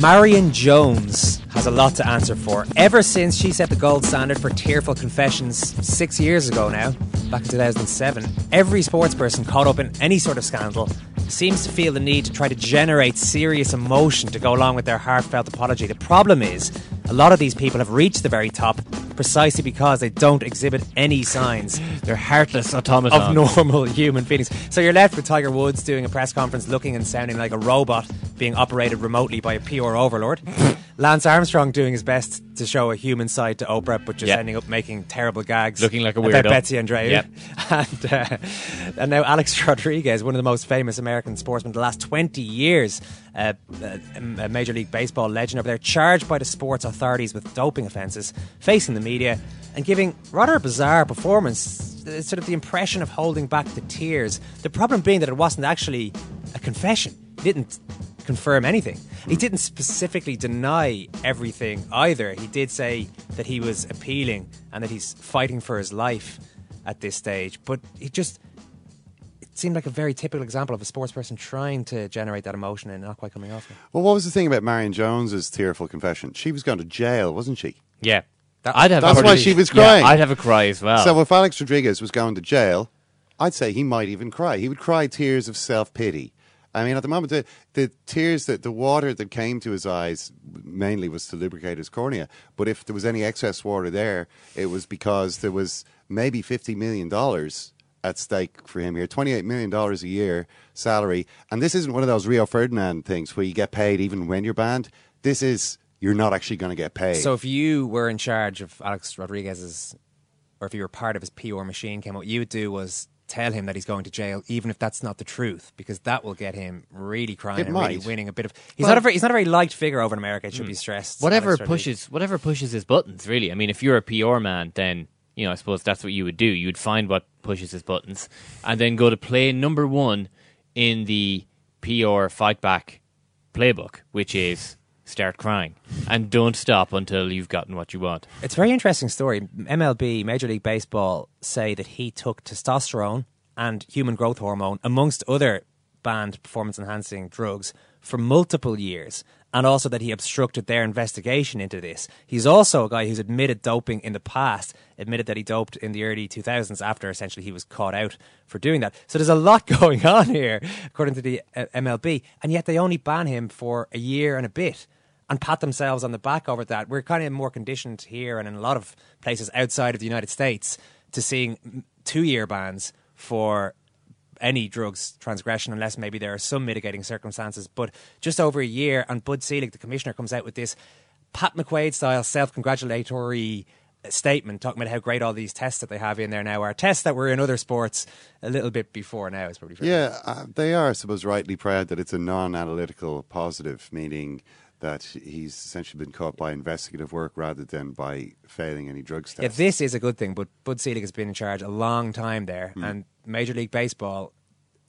Marion Jones has a lot to answer for. Ever since she set the gold standard for tearful confessions six years ago now, back in 2007, every sports person caught up in any sort of scandal seems to feel the need to try to generate serious emotion to go along with their heartfelt apology. The problem is, a lot of these people have reached the very top precisely because they don't exhibit any signs They're heartless automatons. of normal human feelings. So you're left with Tiger Woods doing a press conference looking and sounding like a robot being operated remotely by a pure overlord. Lance Armstrong doing his best to show a human side to Oprah, but just Yeah. ending up making terrible gags. Looking like a about weirdo. Betsy Andreu. Yep. And, uh, and now Alex Rodriguez, one of the most famous American sportsmen the last 20 years, uh, a, a Major League Baseball legend over there, charged by the sports authorities with doping offences, facing the media, and giving rather a bizarre performance. uh, Sort of the impression of holding back the tears. The problem being that it wasn't actually a confession. He didn't confirm anything. He didn't specifically deny everything either. He did say that he was appealing and that he's fighting for his life at this stage, but he just it seemed like a very typical example of a sports person trying to generate that emotion and not quite coming off it. Well, what was the thing about Marion Jones's tearful confession? She was going to jail, wasn't she? Yeah. That- I'd have That's why she was yeah, crying. I'd have a cry as well. So if Alex Rodriguez was going to jail, I'd say he might even cry. He would cry tears of self pity. I mean, at the moment, the, the tears that the water that came to his eyes mainly was to lubricate his cornea. But if there was any excess water there, it was because there was maybe fifty million dollars at stake for him here. Twenty-eight million dollars a year salary, and this isn't one of those Rio Ferdinand things where you get paid even when you're banned. This is you're not actually going to get paid. So if you were in charge of Alex Rodriguez's, or if you were part of his PR machine out, what you would do was tell him that he's going to jail, even if that's not the truth, because that will get him really crying It and really winning a bit of. He's not a very, he's not a very liked figure over in America. It should hmm. be stressed. whatever pushes whatever pushes his buttons really i mean if you're a pr man then you know i suppose that's what you would do you would find what pushes his buttons and then go to play number one in the pr fight back playbook which is start crying and don't stop until you've gotten what you want It's a very interesting story. MLB, Major League Baseball, say that he took testosterone and human growth hormone, amongst other banned performance enhancing drugs, for multiple years, and also that he obstructed their investigation into this. He's also a guy who's admitted doping in the past, admitted that he doped in the early 2000s after essentially he was caught out for doing that. So there's a lot going on here, according to the uh, MLB, and yet they only ban him for a year and a bit and pat themselves on the back over that. We're kind of more conditioned here and in a lot of places outside of the United States to seeing two year bans for any drugs transgression, unless maybe there are some mitigating circumstances. But just over a year, and Bud Selig, the commissioner, comes out with this Pat McQuaid style self congratulatory statement talking about how great all these tests that they have in there now are tests that were in other sports a little bit before now is probably fair. Yeah, uh, they are, I suppose, rightly proud that it's a non-analytical positive, meaning that he's essentially been caught by investigative work rather than by failing any drug Yeah, tests. this is a good thing, but Bud Selig has been in charge a long time there, Hmm. and Major League Baseball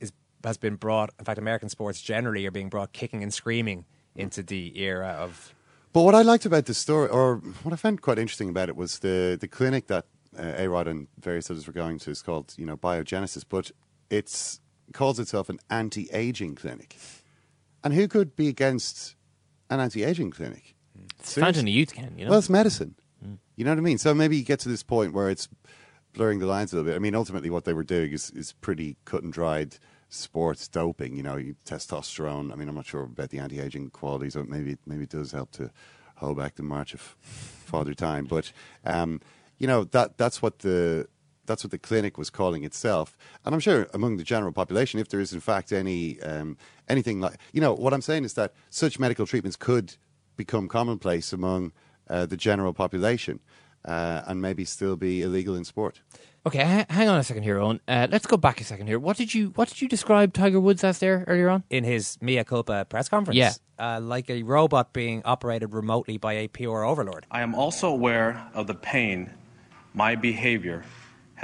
is has been brought. In fact, American sports generally are being brought kicking and screaming into the era of. But what I liked about the story, or what I found quite interesting about it, was the the clinic that uh, A Rod and various others were going to is called, you know, Biogenesis, but it's calls itself an anti-aging clinic. And who could be against an anti-aging clinic? It's fountain of youth, Ken. You know. Well, it's medicine. You know what I mean? So maybe you get to this point where it's blurring the lines a little bit. I mean, ultimately, what they were doing is, is pretty cut and dried sports doping. You know, testosterone. I mean, I'm not sure about the anti-aging qualities. It. Maybe maybe it does help to hold back the march of father time. But um, you know that that's what the that's what the clinic was calling itself. And I'm sure among the general population, if there is in fact any um, anything like you know, what I'm saying is that such medical treatments could become commonplace among uh, the general population uh, and maybe still be illegal in sport. Okay, ha- hang on a second here, Eoin. Uh, let's go back a second here. What did you What did you describe Tiger Woods as there earlier on? in his mea culpa press conference. Yeah. Uh, like a robot being operated remotely by a pure overlord. I am also aware of the pain my behavior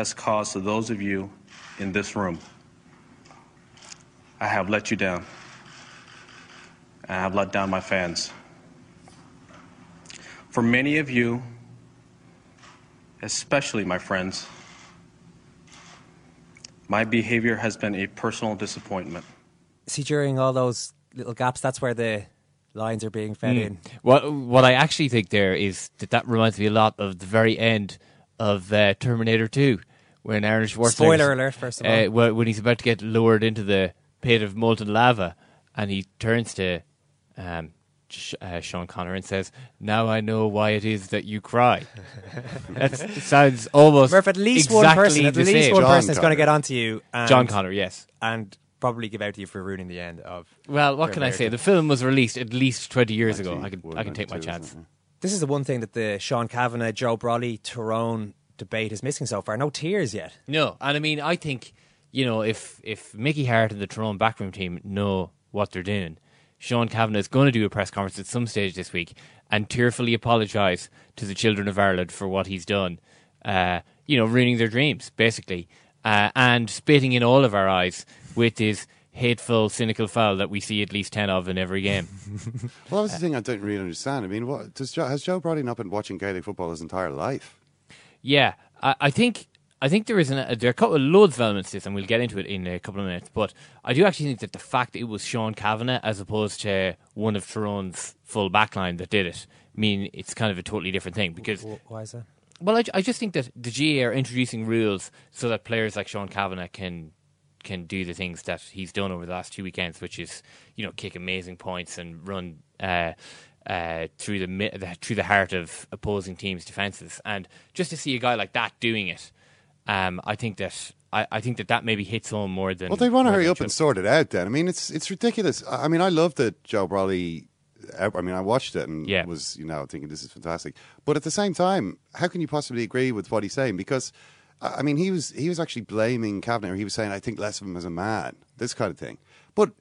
has caused to those of you in this room. I have let you down. And I have let down my fans. For many of you, especially my friends, my behavior has been a personal disappointment. See, during all those little gaps, that's where the lines are being fed Mm. in. What What I actually think there is that that reminds me a lot of the very end of uh, Terminator Two, when Arnold Schwarzenegger. Spoiler alert, first of all. Uh, when he's about to get lowered into the pit of molten lava, and he turns to um, uh, Sean Connor and says, "Now I know why it is that you cry." that sounds almost Murph, at least exactly one person, at least same. one John person is going to Connor. get onto you. And, John Connor, yes. and probably give out to you for ruining the end of. Well, what can I say? The film was released at least twenty years ago. I can I can take my 92, chance. This is the one thing that the Sean Cavanagh, Joe Brolly, Tyrone debate is missing so far. No tears yet. No, and I mean, I think you know if if Mickey Harte and the Tyrone backroom team know what they're doing, Sean Cavanagh is going to do a press conference at some stage this week and tearfully apologise to the children of Ireland for what he's done. Uh, you know, ruining their dreams basically, uh, and spitting in all of our eyes with his hateful, cynical foul that we see at least ten of in every game. Well, that was the thing I don't really understand. I mean, what does Joe, has Joe Brolly not been watching Gaelic football his entire life? Yeah, I, I think I think there is an, uh, there are a couple of loads of elements to this, and we'll get into it in a couple of minutes. But I do actually think that the fact that it was Sean Cavanagh as opposed to one of Tyrone's full backline that did it mean it's kind of a totally different thing because. Why is that? Well, I, I just think that the GAA are introducing rules so that players like Sean Cavanagh can can do the things that he's done over the last two weekends, which is you know kick amazing points and run uh, uh, through the, the through the heart of opposing teams' defenses, and just to see a guy like that doing it, um, I think that I, I think that that maybe hits home more than. Well, they want to hurry up should. and sort it out. Then I mean, it's it's ridiculous. I mean, I love that Joe Brolly. I mean, I watched it and Yeah. was you know thinking this is fantastic. But at the same time, how can you possibly agree with what he's saying? Because I mean, he was he was actually blaming Cavanagh. He was saying, "I think less of him as a man," this kind of thing. But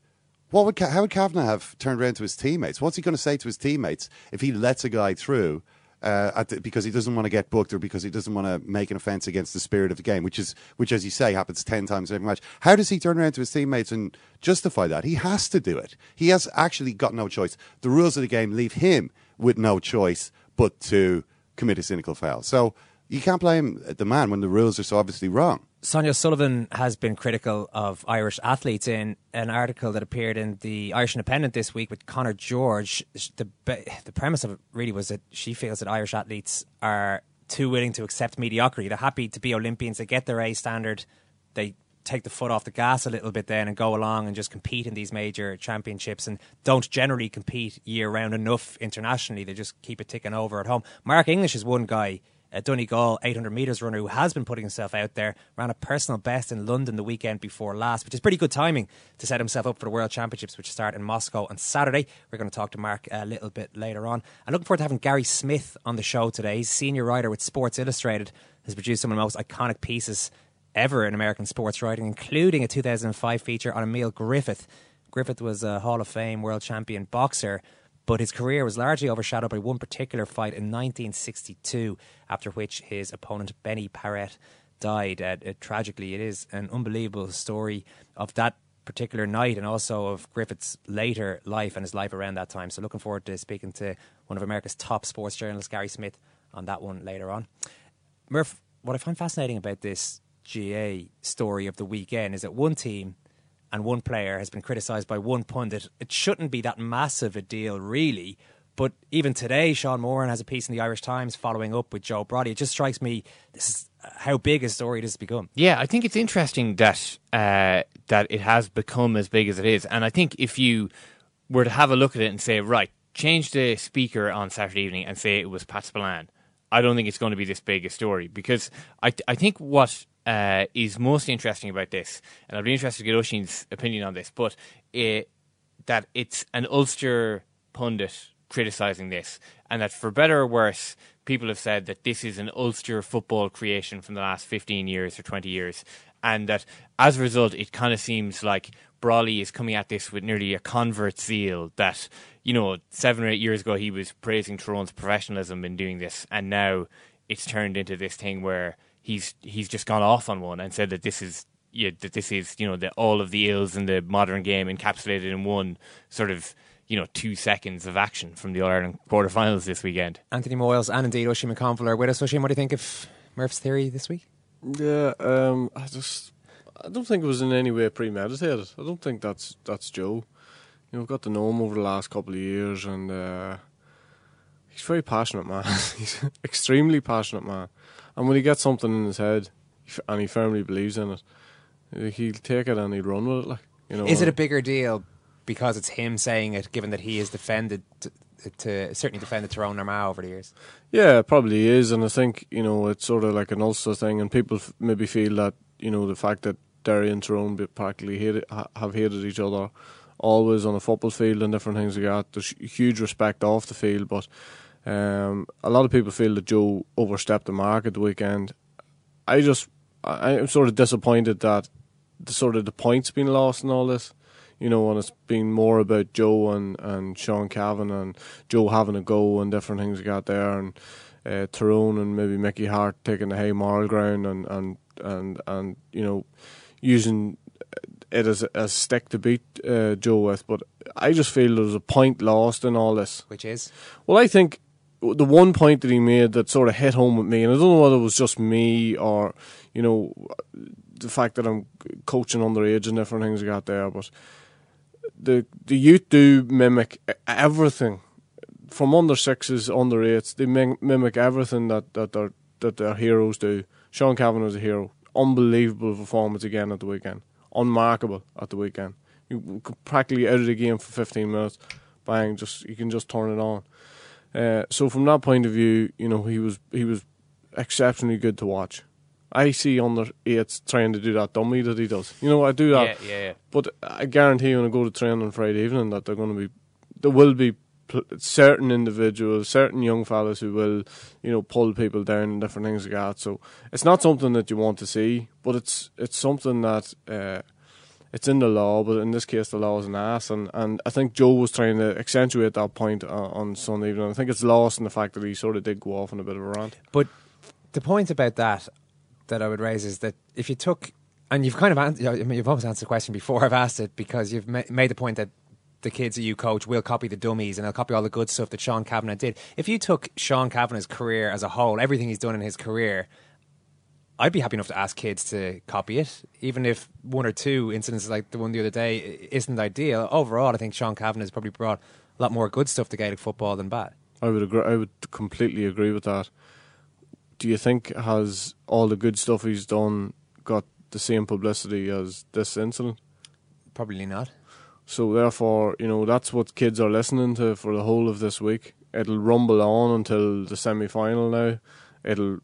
what would how would Cavanagh have turned around to his teammates? What's he going to say to his teammates if he lets a guy through? Uh, the, because he doesn't want to get booked or because he doesn't want to make an offence against the spirit of the game, which is which, as you say, happens ten times every match. How does he turn around to his teammates and justify that? He has to do it. He has actually got no choice. The rules of the game leave him with no choice but to commit a cynical foul. So you can't blame the man when the rules are so obviously wrong. Sonia Sullivan has been critical of Irish athletes in an article that appeared in the Irish Independent this week with Connor George. The the premise of it really was that she feels that Irish athletes are too willing to accept mediocrity. They're happy to be Olympians. They get their A standard. They take the foot off the gas a little bit then and go along and just compete in these major championships and don't generally compete year round enough internationally. They just keep it ticking over at home. Mark English is one guy a Donegal 800 metres runner who has been putting himself out there, ran a personal best in London the weekend before last, which is pretty good timing to set himself up for the World Championships, which start in Moscow on Saturday. We're going to talk to Mark a little bit later on. I'm looking forward to having Gary Smith on the show today. He's senior writer with Sports Illustrated, has produced some of the most iconic pieces ever in American sports writing, including a 2005 feature on Emile Griffith. Griffith was a Hall of Fame world champion boxer but his career was largely overshadowed by one particular fight in 1962, after which his opponent Benny Paret died. Uh, uh, tragically, it is an unbelievable story of that particular night and also of Griffith's later life and his life around that time. So, looking forward to speaking to one of America's top sports journalists, Gary Smith, on that one later on. Murph, what I find fascinating about this GAA story of the weekend is that one team and one player has been criticised by one pundit. It shouldn't be that massive a deal, really. But even today, Sean Moran has a piece in the Irish Times following up with Joe Brolly. It just strikes me this is how big a story this has become. Yeah, I think it's interesting that uh, that it has become as big as it is, and I think if you were to have a look at it and say, right, change the speaker on Saturday evening and say it was Pat Spillane, I don't think it's going to be this big a story because I I think what uh, is most interesting about this, and I'd be interested to get Oisín's opinion on this, but it, that it's an Ulster pundit criticising this, and that for better or worse, people have said that this is an Ulster football creation from the last 15 years or 20 years, and that as a result, it kind of seems like Brolly is coming at this with nearly a convert zeal that, you know, seven or eight years ago he was praising Tyrone's professionalism in doing this, and now it's turned into this thing where he's he's just gone off on one and said that this is yeah, that this is you know the, all of the ills in the modern game encapsulated in one sort of you know two seconds of action from the All Ireland quarterfinals this weekend. Anthony Moyles and indeed Oisín McConville are with us. Oisín, what do you think of Murph's theory this week? Yeah, um, I just I don't think it was in any way premeditated. I don't think that's that's Joe. You know, I've got to know him over the last couple of years, and uh, he's a very passionate man. he's an extremely passionate man, and when he gets something in his head and he firmly believes in it, he'll take it and he'll run with it. Like you know, is it uh, a bigger deal because it's him saying it, given that he has defended to, to certainly defended Tyrone Armagh over the years? Yeah, it probably is, and I think you know it's sort of like an Ulster thing, and people f- maybe feel that you know the fact that Derry and Tyrone practically hated, ha- have hated each other always on a football field and different things like that. There's huge respect off the field, but um, a lot of people feel that Joe overstepped the mark at the weekend. I just, I'm sort of disappointed that the sort of the points being lost and all this. You know, and it's been more about Joe and, and Sean Cavan and Joe having a go and different things got there and uh, Tyrone and maybe Mickey Harte taking the hay moral ground and, and, and, and you know, using it as a, stick to beat uh, Joe with. But I just feel there's a point lost in all this. Which is? Well, I think the one point that he made that sort of hit home with me, and I don't know whether it was just me or, you know, the fact that I'm coaching underage and different things I got there, but the the youth do mimic everything from under sixes, under eights. They mimic everything that that their that their heroes do. Sean Cavan was a hero. Unbelievable performance again at the weekend. Unmarkable at the weekend. You could practically out of the game for 15 minutes. Bang, just you can just turn it on. Uh, so from that point of view, you know he was he was exceptionally good to watch. I see under eights trying to do that dummy that he does. You know, I do that. Yeah, yeah, yeah. But I guarantee when I go to train on Friday evening that they're going to be, there will be certain individuals, certain young fellas who will, you know, pull people down and different things like that. So it's not something that you want to see, but it's it's something that uh, it's in the law. But in this case, the law is an ass, and, and I think Joe was trying to accentuate that point on, on Sunday evening. I think it's lost in the fact that he sort of did go off on a bit of a rant. But the point about that that I would raise is that if you took and you've kind of answered, I mean, you've almost answered the question before I've asked it because you've ma- made the point that the kids that you coach will copy the dummies and they'll copy all the good stuff that Sean Cavanagh did. If you took Sean Cavanagh's career as a whole, everything he's done in his career, I'd be happy enough to ask kids to copy it, even if one or two incidents like the one the other day isn't ideal. Overall, I think Sean Cavanagh has probably brought a lot more good stuff to Gaelic football than bad. I would agree. I would completely agree with that. Do you think has all the good stuff he's done got the same publicity as this incident? Probably not. So therefore, you know, that's what kids are listening to for the whole of this week. It'll rumble on until the semi final now. It'll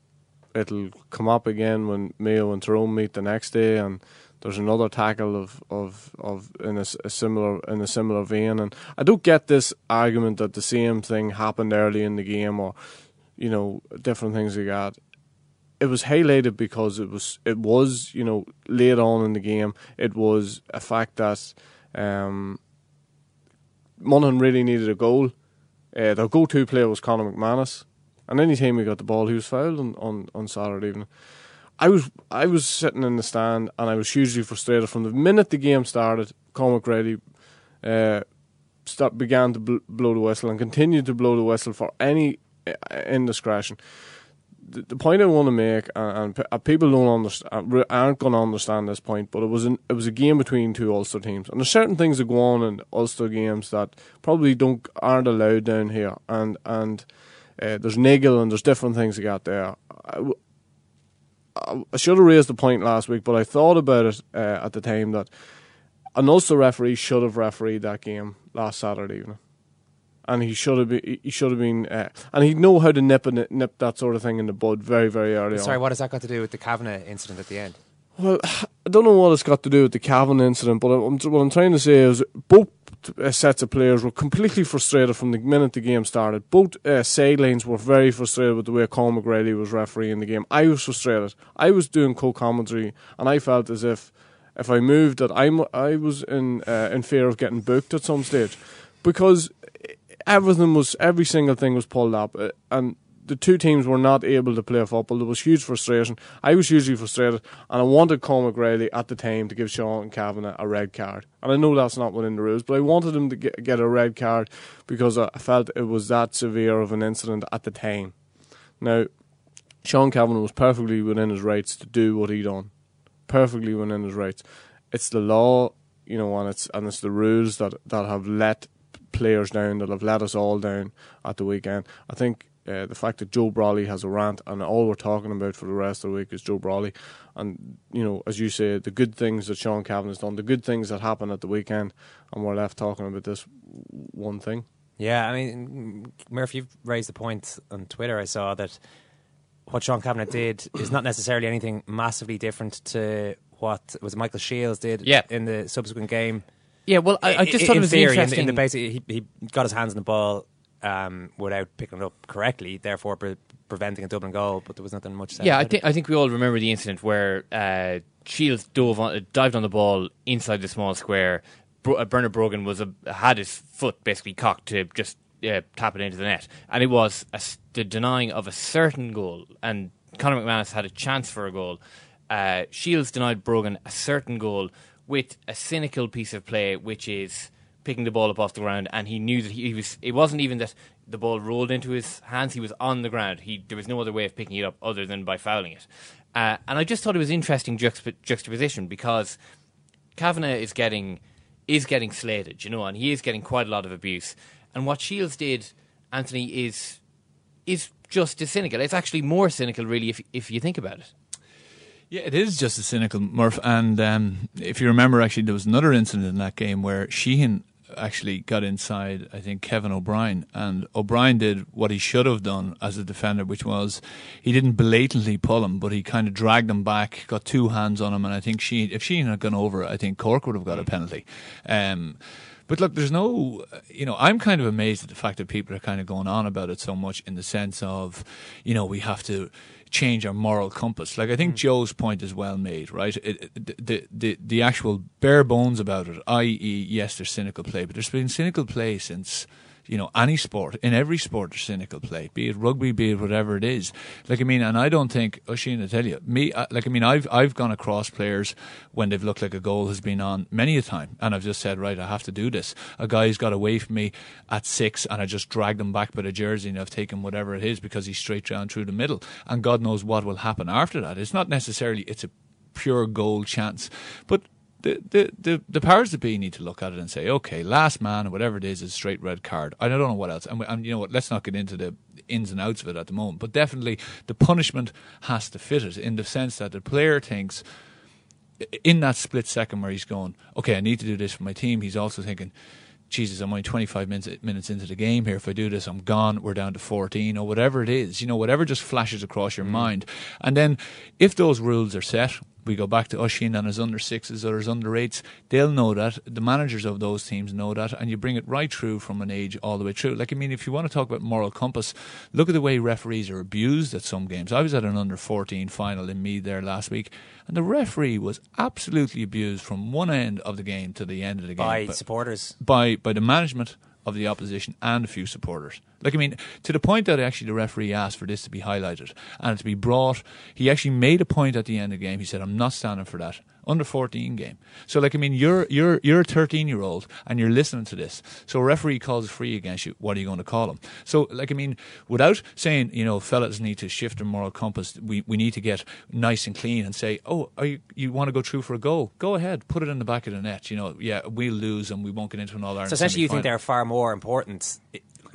it'll come up again when Mayo and Tyrone meet the next day and there's another tackle of, of, of in a, a, similar in a similar vein. And I don't get this argument that the same thing happened early in the game or you know different things like that. It was highlighted because it was it was you know late on in the game it was a fact that um, Monaghan really needed a goal. Uh, their go-to player was Conor McManus, and any time he got the ball, he was fouled on, on, on Saturday evening. I was I was sitting in the stand and I was hugely frustrated from the minute the game started. Colm McGrady uh, began to bl- blow the whistle and continued to blow the whistle for any uh, indiscretion. The, the point I want to make, and, and people don't understand, aren't going to understand this point, but it was an, it was a game between two Ulster teams, and there's certain things that go on in Ulster games that probably don't aren't allowed down here, and and uh, there's niggle and there's different things that got there. I, I should have raised the point last week, but I thought about it uh, at the time that an Ulster referee should have refereed that game last Saturday evening, and he should have been. He should have been, uh, and he'd know how to nip and nip that sort of thing in the bud very, very early Sorry, on. what has that got to do with the Cavanagh incident at the end? Well, I don't know what it's got to do with the Cavan incident, but I'm, what I'm trying to say is both uh, sets of players were completely frustrated from the minute the game started. Both uh, sidelines were very frustrated with the way Colm McGrady was refereeing the game. I was frustrated. I was doing co-commentary, and I felt as if if I moved that I'm I was in uh, in fear of getting booked at some stage because everything was every single thing was pulled up, uh, and the two teams were not able to play football. There was huge frustration. I was hugely frustrated, and I wanted Colm McGrady at the time to give Sean Cavanagh a red card. And I know that's not within the rules, but I wanted him to get, get a red card because I felt it was that severe of an incident at the time. Now, Sean Cavanagh was perfectly within his rights to do what he done. Perfectly within his rights. It's the law, you know, and it's and it's the rules that that have let players down, that have let us all down at the weekend. I think uh, the fact that Joe Brolly has a rant and all we're talking about for the rest of the week is Joe Brolly. And, you know, as you say, the good things that Sean Cavan has done, the good things that happened at the weekend, and we're left talking about this one thing. Yeah, I mean, Murphy, you've raised the point on Twitter. I saw that what Sean Cavanagh did is not necessarily anything massively different to what was Michael Shields did Yeah. in the subsequent game. Yeah, well, I, I just thought in it was theory, interesting. In the, in the basic, he, he got his hands on the ball um, without picking it up correctly, therefore pre- preventing a Dublin goal. But there was nothing much. Said Yeah, I think I think we all remember the incident where uh, Shields dove on, dived on the ball inside the small square. Bro- uh, Bernard Brogan was a, had his foot basically cocked to just uh, tap it into the net, and it was a the denying of a certain goal. And Conor McManus had a chance for a goal. Uh, Shields denied Brogan a certain goal with a cynical piece of play, which is picking the ball up off the ground, and he knew that he, was. It wasn't even that the ball rolled into his hands; he was on the ground. He there was no other way of picking it up other than by fouling it. Uh, and I just thought it was interesting juxtap- juxtaposition because Cavanagh is getting is getting slated, you know, and he is getting quite a lot of abuse. And what Shields did, Anthony, is is just as cynical. It's actually more cynical, really, if if you think about it. Yeah, it is just a cynical Murph. And um, if you remember, actually, there was another incident in that game where Sheehan actually got inside, I think, Kevin O'Brien. And O'Brien did what he should have done as a defender, which was he didn't blatantly pull him, but he kind of dragged him back, got two hands on him. And I think Sheehan, if Sheehan had gone over, I think Cork would have got a penalty. Um, but look, there's no, you know, I'm kind of amazed at the fact that people are kind of going on about it so much in the sense of, you know, we have to change our moral compass. Like I think hmm. Joe's point is well made, right? It, it, the the the actual bare bones about it, i.e., yes, there's cynical play, but there's been cynical play since. You know, any sport, in every sport, there's cynical play, be it rugby, be it whatever it is. Like, I mean, and I don't think, oh, Oisin, I tell you, me, I- like, I mean, I've, I've gone across players when they've looked like a goal has been on many a time, and I've just said, right, I have to do this. A guy's got away from me at six, and I just dragged him back by the jersey, and I've taken whatever it is because he's straight down through the middle, and God knows what will happen after that. It's not necessarily, it's a pure goal chance, but the, the, the, the powers that be need to look at it and say, okay, last man, or whatever it is, is straight red card. I don't know what else. And, we- and you know what? Let's not get into the ins and outs of it at the moment. But definitely, the punishment has to fit it in the sense that the player thinks, in that split second where he's going, okay, I need to do this for my team, he's also thinking, Jesus, I'm only 25 minutes, minutes into the game here. If I do this, I'm gone. We're down to 14 or whatever it is. You know, whatever just flashes across your mm. mind. And then if those rules are set, we go back to Oisin and his under sixes or his under eights, they'll know that. The managers of those teams know that. And you bring it right through from an age all the way through. Like, I mean, if you want to talk about moral compass, look at the way referees are abused at some games. I was at an under 14 final in Meath there last week, and the referee was absolutely abused from one end of the game to the end of the game. by supporters. by by the management of the opposition and a few supporters. Like I mean, to the point that actually the referee asked for this to be highlighted and to be brought. He actually made a point at the end of the game. He said, "I'm not standing for that." Under 14 game. So, like, I mean, you're you're you're a 13 year old and you're listening to this. So, a referee calls free against you. What are you going to call him? So, like, I mean, without saying, you know, fellas need to shift their moral compass, we, we need to get nice and clean and say, oh, you, you want to go through for a goal? Go ahead, put it in the back of the net. You know, yeah, we'll lose and we won't get into an all Ireland. So essentially, you think are far more important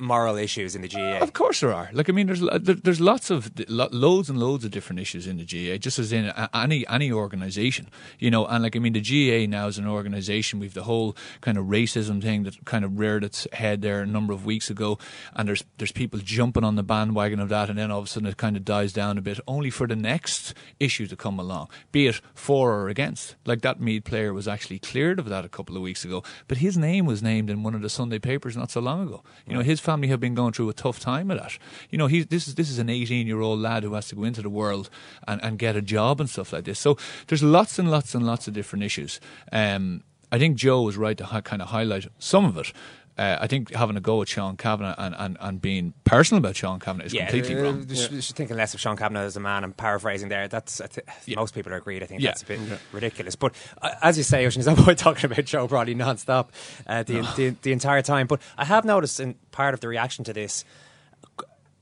moral issues in the GAA. Of course there are. Like I mean, there's there's lots of loads and loads of different issues in the GAA, just as in any any organisation, you know. And like I mean, the GAA now is an organisation. We've the whole kind of racism thing that kind of reared its head there a number of weeks ago, and there's there's people jumping on the bandwagon of that, and then all of a sudden it kind of dies down a bit, only for the next issue to come along, be it for or against. Like that Meath player was actually cleared of that a couple of weeks ago, but his name was named in one of the Sunday papers not so long ago. You know, his family have been going through a tough time with that. You know, he's this is this is an 18 year old lad who has to go into the world and, and get a job and stuff like this. So there's lots and lots and lots of different issues. Um, I think Joe was right to hi- kind of highlight some of it. Uh, I think having a go at Sean Cavanagh and, and, and being personal about Sean Cavanagh is yeah, completely uh, wrong. Just, just thinking less of Sean Cavanagh as a man. I'm paraphrasing there. That's I thi- most people are agreed. I think Yeah. that's a bit Yeah. ridiculous. But uh, as you say, Oisin is avoid talking about Joe Brolly non-stop uh, the, the the entire time. But I have noticed in part of the reaction to this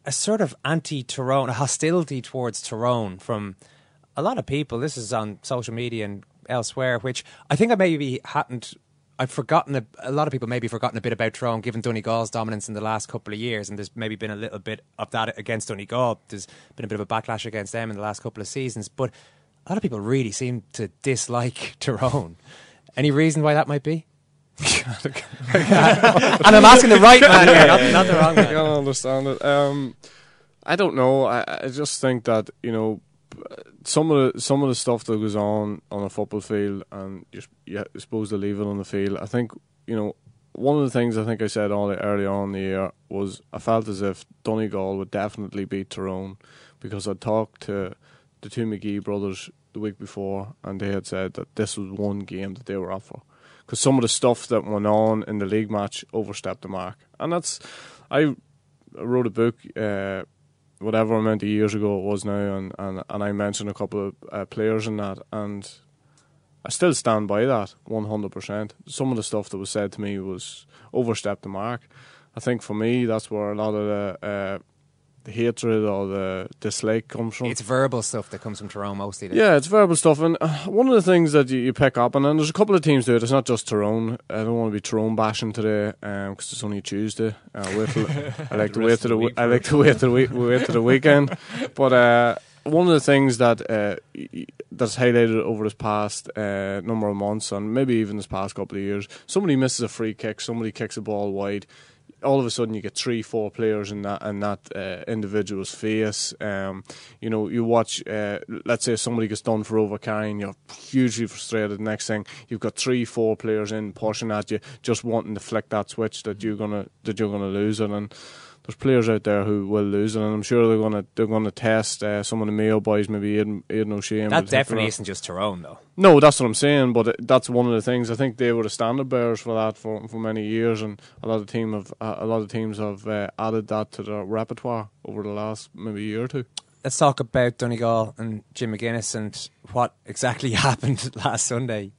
a sort of anti-Tyrone, a hostility towards Tyrone from a lot of people. This is on social media and elsewhere, which I think I maybe hadn't. I've forgotten a, a lot of people maybe forgotten a bit about Tyrone given Donegal's dominance in the last couple of years, and there's maybe been a little bit of that against Donegal. There's been a bit of a backlash against them in the last couple of seasons, but a lot of people really seem to dislike Tyrone. Any reason why that might be? and I'm asking the right man here, not, not the wrong I man. don't understand it. Um, I don't know. I, I just think that you know some of the some of the stuff that goes on on a football field, and you're, you're supposed to leave it on the field. I think you know one of the things I think I said all early on in the year was I felt as if Donegal would definitely beat Tyrone because I talked to the two McGee brothers the week before, and they had said that this was one game that they were up for because some of the stuff that went on in the league match overstepped the mark, and that's I wrote a book. Uh, whatever amount of years ago it was now, and, and, and I mentioned a couple of uh, players in that, and I still stand by that one hundred percent. Some of the stuff that was said to me was overstepped the mark. I think for me, that's where a lot of the, uh, the hatred or the dislike comes from. It's verbal stuff that comes from Tyrone mostly. then. Yeah, it's verbal stuff, and uh, one of the things that you, you pick up, and then there's a couple of teams do it. It's not just Tyrone. I don't want to be Tyrone bashing today because it's only Tuesday. Uh, wait till, I like to wait to the the week I for like to wait to the week, wait to the weekend. But uh, one of the things that uh, y- y- that's highlighted over this past uh, number of months, and maybe even this past couple of years, somebody misses a free kick, somebody kicks a ball wide all of a sudden you get three, four players in that in that uh, individual's face. Um, you know, you watch. Uh, let's say somebody gets done for overcarrying, you're hugely frustrated. Next thing, you've got three, four players in pushing at you, just wanting to flick that switch that you're gonna that you're gonna lose it. And there's players out there who will lose it, and I'm sure they're gonna they're gonna test uh, some of the Mayo boys, maybe Aidan, Aidan O'Shea. in That particular. definitely isn't just Tyrone, though. No, that's what I'm saying. But it, that's one of the things. I think they were the standard bearers for that for for many years, and a lot of team have uh, a lot of teams have uh, added that to their repertoire over the last maybe year or two. Let's talk about Donegal and Jim McGuinness and what exactly happened last Sunday.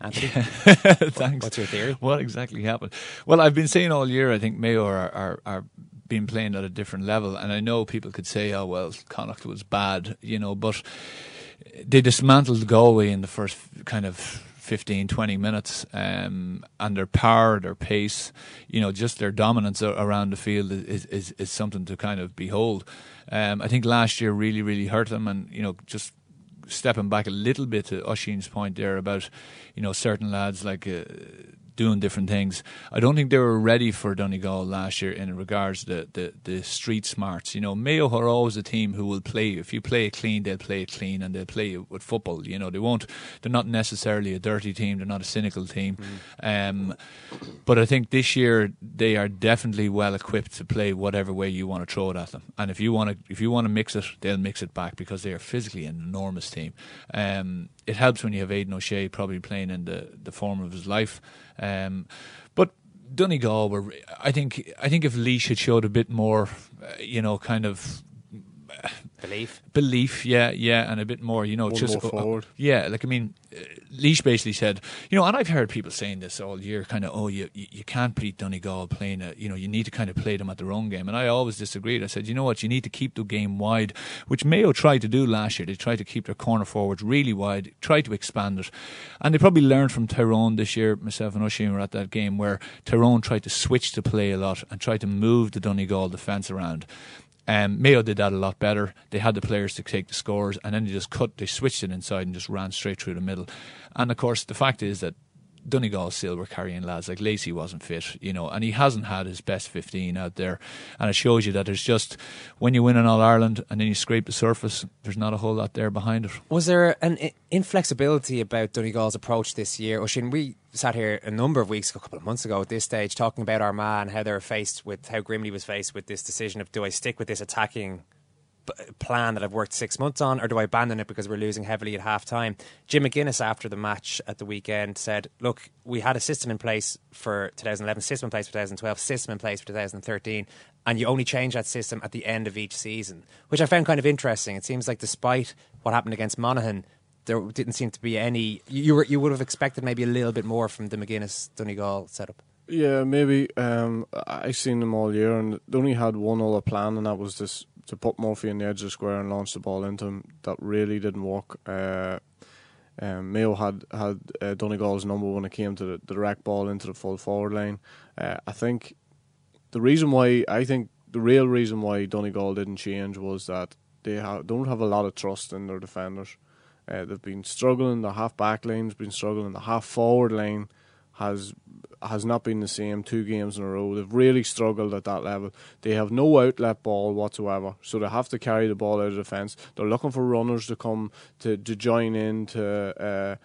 Anthony, Thanks. what's your theory? What exactly happened? Well, I've been saying all year. I think Mayo are are, are being playing at a different level, and I know people could say, "Oh well, Connacht was bad," you know, but they dismantled Galway in the first kind of 15, 20 minutes, um, and their power, their pace, you know, just their dominance around the field is, is, is something to kind of behold. Um, I think last year really, really hurt them, and you know, just stepping back a little bit to Oisin's point there about, you know, certain lads like uh, doing different things. I don't think they were ready for Donegal last year in regards to the, the, the street smarts. You know, Mayo are always a team who will play. If you play it clean, they'll play it clean and they'll play it with football. You know, they won't. They're not necessarily a dirty team. They're not a cynical team. Um, but I think this year they are definitely well equipped to play whatever way you want to throw it at them. And if you want to, if you want to mix it, they'll mix it back because they are physically an enormous team. Um, it helps when you have Aidan O'Shea probably playing in the, the form of his life. Um, but Donegal were. I think. I think if Laois had showed a bit more, uh, you know, kind of Belief. belief, yeah, yeah, and a bit more, you know, One just more forward. yeah. Like I mean, uh, Laois basically said, you know, and I've heard people saying this all year, kind of, oh, you you, you can't beat Donegal playing, a, you know, you need to kind of play them at their own game, and I always disagreed. I said, you know what, you need to keep the game wide, which Mayo tried to do last year. They tried to keep their corner forwards really wide, tried to expand it, and they probably learned from Tyrone this year. Myself and Oisin were at that game where Tyrone tried to switch the play a lot and tried to move the Donegal defence around. Um, Mayo did that a lot better. They had the players to take the scores, and then they just cut, they switched it inside and just ran straight through the middle. And of course, the fact is that Donegal still were carrying lads like Lacey wasn't fit, you know, and he hasn't had his best 15 out there. And it shows you that there's just when you win an All Ireland and then you scrape the surface, there's not a whole lot there behind it. Was there an inflexibility about Donegal's approach this year? Oisin, we sat here a number of weeks, a couple of months ago at this stage, talking about Armagh and how they were faced with, how Grimley was faced with this decision of do I stick with this attacking plan that I've worked six months on, or do I abandon it because we're losing heavily at half time? Jim McGuinness, after the match at the weekend, said, Look, we had a system in place for 2011, system in place for 2012, system in place for 2013, and you only change that system at the end of each season, which I found kind of interesting. It seems like despite what happened against Monaghan, there didn't seem to be any. You were you would have expected maybe a little bit more from the McGuinness Donegal setup. Yeah, maybe. Um, I seen them all year, and they only had one other plan, and that was this to put Murphy in the edge of the square and launch the ball into him. That really didn't work. Uh, um, Mayo had had uh, Donegal's number when it came to the, the direct ball into the full forward line. Uh, I think the reason why I think the real reason why Donegal didn't change was that they ha- don't have a lot of trust in their defenders. Uh, they've been struggling. The half back line's been struggling. The half forward line has has not been the same two games in a row. They've really struggled at that level. They have no outlet ball whatsoever, so they have to carry the ball out of defence. They're looking for runners to come to, to join in to uh,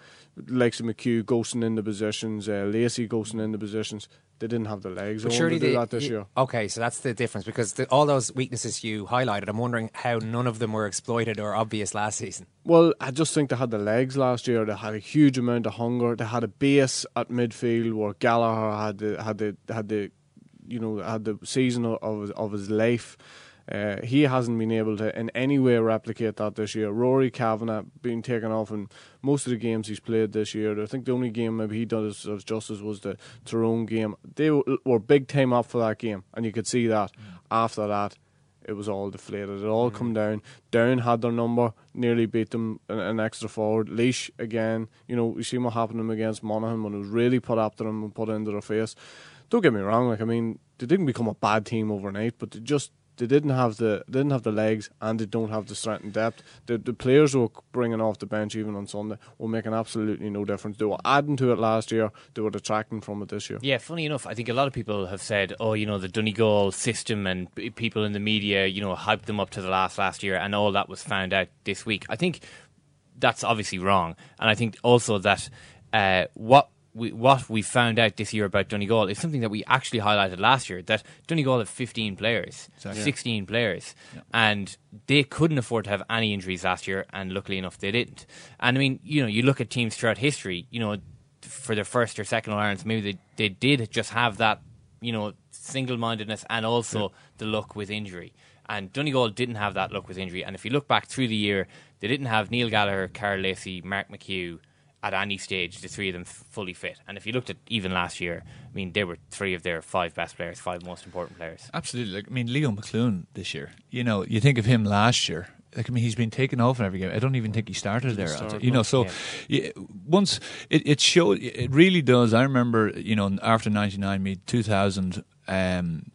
likes of McHugh ghosting into positions, uh, Lacey ghosting into positions. They didn't have the legs. But surely they, that this y- year. Okay, so that's the difference because the, all those weaknesses you highlighted, I'm wondering how none of them were exploited or obvious last season. Well, I just think they had the legs last year. They had a huge amount of hunger. They had a base at midfield where Gallagher had the had the had the you know had the season of of his life. Uh, he hasn't been able to in any way replicate that this year. Rory Kavanagh being taken off in most of the games he's played this year. I think the only game maybe he does us justice was the Tyrone game. They were big time up for that game, and you could see that. After that, it was all deflated. It all come down. Down had their number, nearly beat them an, an extra forward. Laois again, you know, you see what happened to them against Monaghan when it was really put up to them and put into their face. Don't get me wrong, like I mean, they didn't become a bad team overnight, but they just they didn't have the didn't have the legs and they don't have the strength and depth. The the players were bringing off the bench even on Sunday were making absolutely no difference. They were adding to it last year. They were detracting from it this year. Yeah, funny enough, I think a lot of people have said, oh, you know, the Donegal system and people in the media, you know, hyped them up to the last last year, and all that was found out this week. I think that's obviously wrong, and I think also that uh, what we what we found out this year about Donegal is something that we actually highlighted last year. That Donegal have 15 players, Exactly. 16 players, and they couldn't afford to have any injuries last year, and luckily enough, they didn't. And I mean, you know, you look at teams throughout history, you know, for their first or second All Irelands, maybe they they did just have that, you know, single mindedness and also the luck with injury. And Donegal didn't have that luck with injury. And if you look back through the year, they didn't have Neil Gallagher, Karl Lacey, Mark McHugh at any stage, the three of them fully fit. And if you looked at even last year, I mean, they were three of their five best players, five most important players. Absolutely. Like, I mean, Leo McLoone this year. You know, you think of him last year. Like, I mean, he's been taken off in every game. I don't even think he started there. start, you know, so yeah, once it, it showed, it really does. I remember, you know, after '99, me 2000. Um,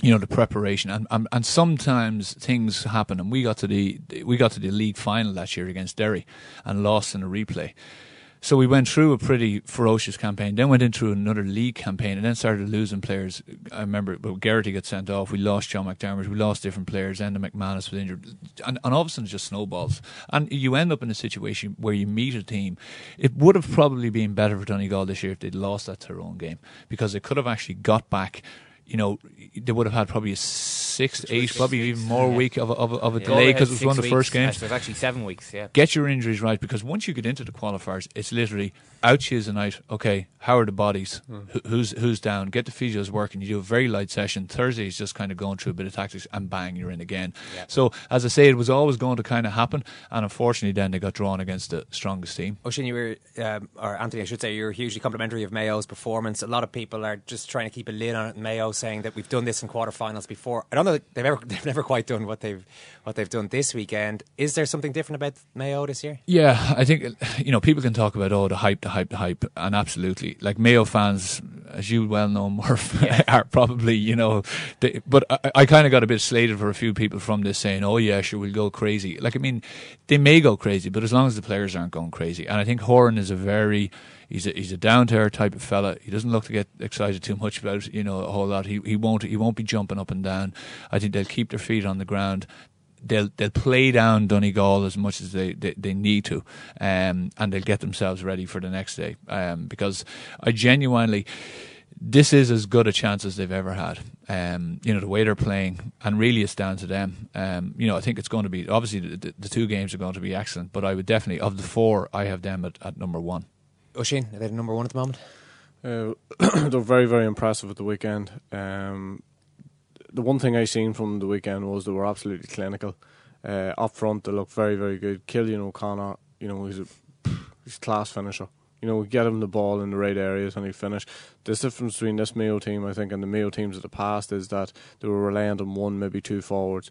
you know the preparation and, and and sometimes things happen and we got to the we got to the league final that year against Derry and lost in a replay so we went through a pretty ferocious campaign then went into another league campaign and then started losing players. I remember well, Garrity got sent off. We lost John McDermott. We lost different players Enda McManus was injured. And, and all of a sudden it just snowballs. And you end up in a situation where you meet a team. It would have probably been better for Donegal this year if they'd lost that Tyrone game because they could have actually got back. You know, they would have had probably a six, eight, probably even more Yeah. week of a, of a, of a Yeah. delay because it was one of the first weeks. Games. so it's actually seven weeks. Yeah. Get your injuries right because once you get into the qualifiers, it's literally out Tuesday night. Okay, how are the bodies? Who, who's who's down? Get the physios working. You do a very light session. Thursday is just kind of going through a bit of tactics, and bang, you're in again. So as I say, it was always going to kind of happen, and unfortunately, then they got drawn against the strongest team. Oisin, you were, um, or Anthony, I should say, you're hugely complimentary of Mayo's performance. A lot of people are just trying to keep a lid on it. Mayo saying that we've done this in quarterfinals before. I don't know. that They've ever, they've never quite done what they've, what they've done this weekend. Is there something different about Mayo this year? Yeah, I think you know people can talk about oh the hype, the hype, the hype, and absolutely like Mayo fans, as you well know, Murph, are probably you know, they, but I, I kind of got a bit slated for a few people from this saying oh yeah sure we'll go crazy. Like I mean, they may go crazy, but as long as the players aren't going crazy, and I think Horan is a very He's a, he's a down to earth type of fella. He doesn't look to get excited too much about you know a whole lot. He he won't he won't be jumping up and down. I think they'll keep their feet on the ground they'll they'll play down Donegal as much as they, they, they need to, um, and they'll get themselves ready for the next day. Um, because I genuinely, this is as good a chance as they've ever had. Um, you know the way they're playing, and really it's down to them. Um, you know I think it's going to be obviously the, the, the two games are going to be excellent, but I would definitely of the four I have them at, at number one. Oisin, are they the number one at the moment? Uh, they're very, very impressive at the weekend. Um, the one thing I seen from the weekend was they were absolutely clinical. Uh, up front, they looked very, very good. Cillian O'Connor, you know, he's a, he's a class finisher. You know, we get him the ball in the right areas and he finish. The difference between this Mayo team, I think, and the Mayo teams of the past is that they were reliant on one, maybe two forwards.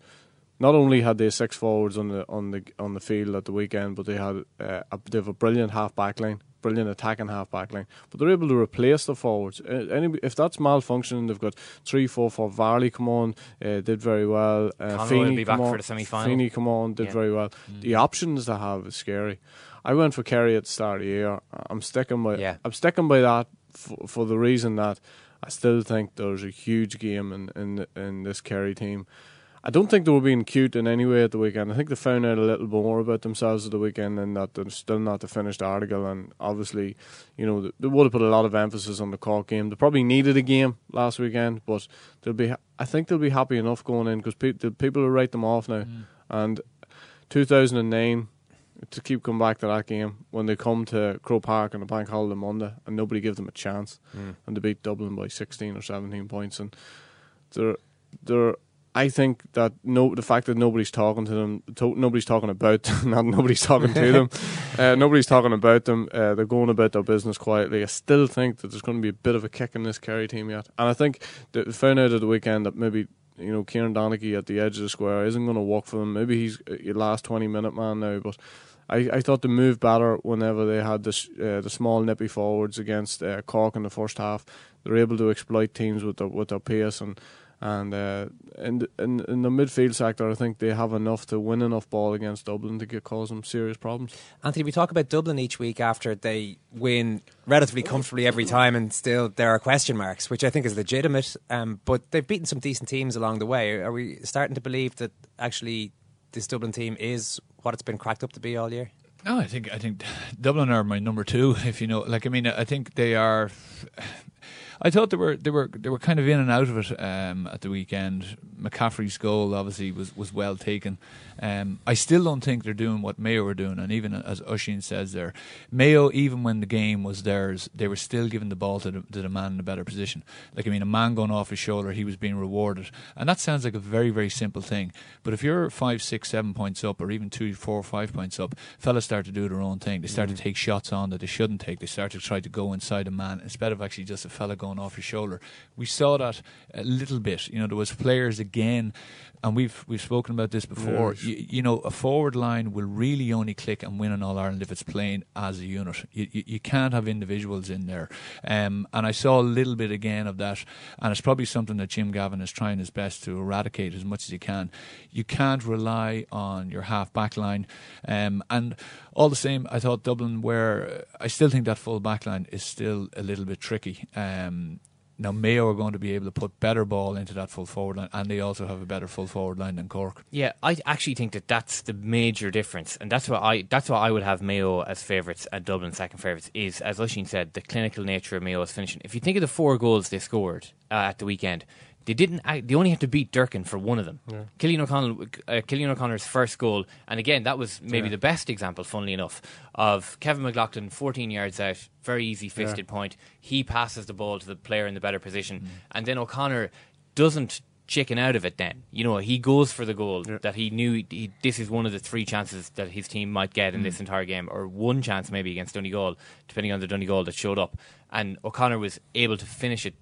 Not only had they six forwards on the on the on the field at the weekend, but they had uh, a, they have a brilliant half back line, brilliant attacking half back line. But they're able to replace the forwards. Any, if that's malfunctioning, they've got three, four, four. Varley come on, uh, did very well. Uh, Feeney be come back on, for the semi-final. Feeney come on, did Yeah. very well. The options they have is scary. I went for Kerry at the start of the year. I'm sticking by. Yeah. I'm sticking by that for, for the reason that I still think there's a huge game in in in this Kerry team. I don't think they were being cute in any way at the weekend. I think they found out a little more about themselves at the weekend and that they're still not the finished article. And obviously, you know, they would have put a lot of emphasis on the Cork game. They probably needed a game last weekend, but they'll be. I think they'll be happy enough going in because pe- the people will write them off now. And 2009, to keep coming back to that game, when they come to Croke Park on a bank holiday Monday and nobody gives them a chance, Mm. and they beat Dublin by 16 or 17 points, and they're they're. I think that no, the fact that nobody's talking to them, to, nobody's talking about, not nobody's talking to them, uh, nobody's talking about them. Uh, they're going about their business quietly. I still think that there's going to be a bit of a kick in this Kerry team yet, and I think that they found out at the weekend that maybe you know Kieran Donaghy at the edge of the square isn't going to walk for them. Maybe he's a last twenty minute man now, but I, I thought they moved better whenever they had this uh, the small nippy forwards against uh, Cork in the first half. They're able to exploit teams with their with their pace and and uh, in, in in the midfield sector, I think they have enough to win enough ball against Dublin to get, cause them serious problems. Anthony, we talk about Dublin each week after they win relatively comfortably every time, and still there are question marks, which I think is legitimate. Um, but they've beaten some decent teams along the way. Are we starting to believe that actually this Dublin team is what it's been cracked up to be all year? No, I think I think Dublin are my number two. If you know, like I mean, I think they are. I thought they were they were they were kind of in and out of it um, at the weekend. McCaffrey's goal obviously was, was well taken. Um, I still don't think they're doing what Mayo were doing, and even as Oisin says there, Mayo even when the game was theirs, they were still giving the ball to the, to the man in a better position. Like I mean, a man going off his shoulder, he was being rewarded, and that sounds like a very very simple thing. But if you're five, six, seven points up, or even two, four, or five points up, fellas start to do their own thing. They start to take shots on that they shouldn't take. They start to try to go inside a man instead of actually just a fella going off his shoulder. We saw that a little bit. You know, there was players again, and we've we've spoken about this before. Yes. You, you know, a forward line will really only click and win in All Ireland if it's playing as a unit. You, you, you can't have individuals in there. Um, and I saw a little bit again of that, and it's probably something that Jim Gavin is trying his best to eradicate as much as he can. You can't rely on your half back line. Um, and all the same, I thought Dublin were, I still think that full back line is still a little bit tricky. Um, now Mayo are going to be able to put better ball into that full forward line, and they also have a better full forward line than Cork. Yeah, I actually think that that's the major difference, and that's why I that's why I would have Mayo as favourites and Dublin second favourites. Is as Oisin said, the clinical nature of Mayo's finishing. If you think of the four goals they scored uh, at the weekend, They didn't. act- They only had to beat Durcan for one of them. Cillian O'Connell, uh, Cillian O'Connor's first goal, and again that was maybe Yeah. the best example, funnily enough, of Kevin McLaughlin, 14 yards out, very easy fisted point. He passes the ball to the player in the better position, and then O'Connor doesn't chicken out of it. Then you know he goes for the goal that he knew he, he- this is one of the three chances that his team might get in Mm. this entire game, or one chance maybe against Donegal, depending on the Donegal that showed up. And O'Connor was able to finish it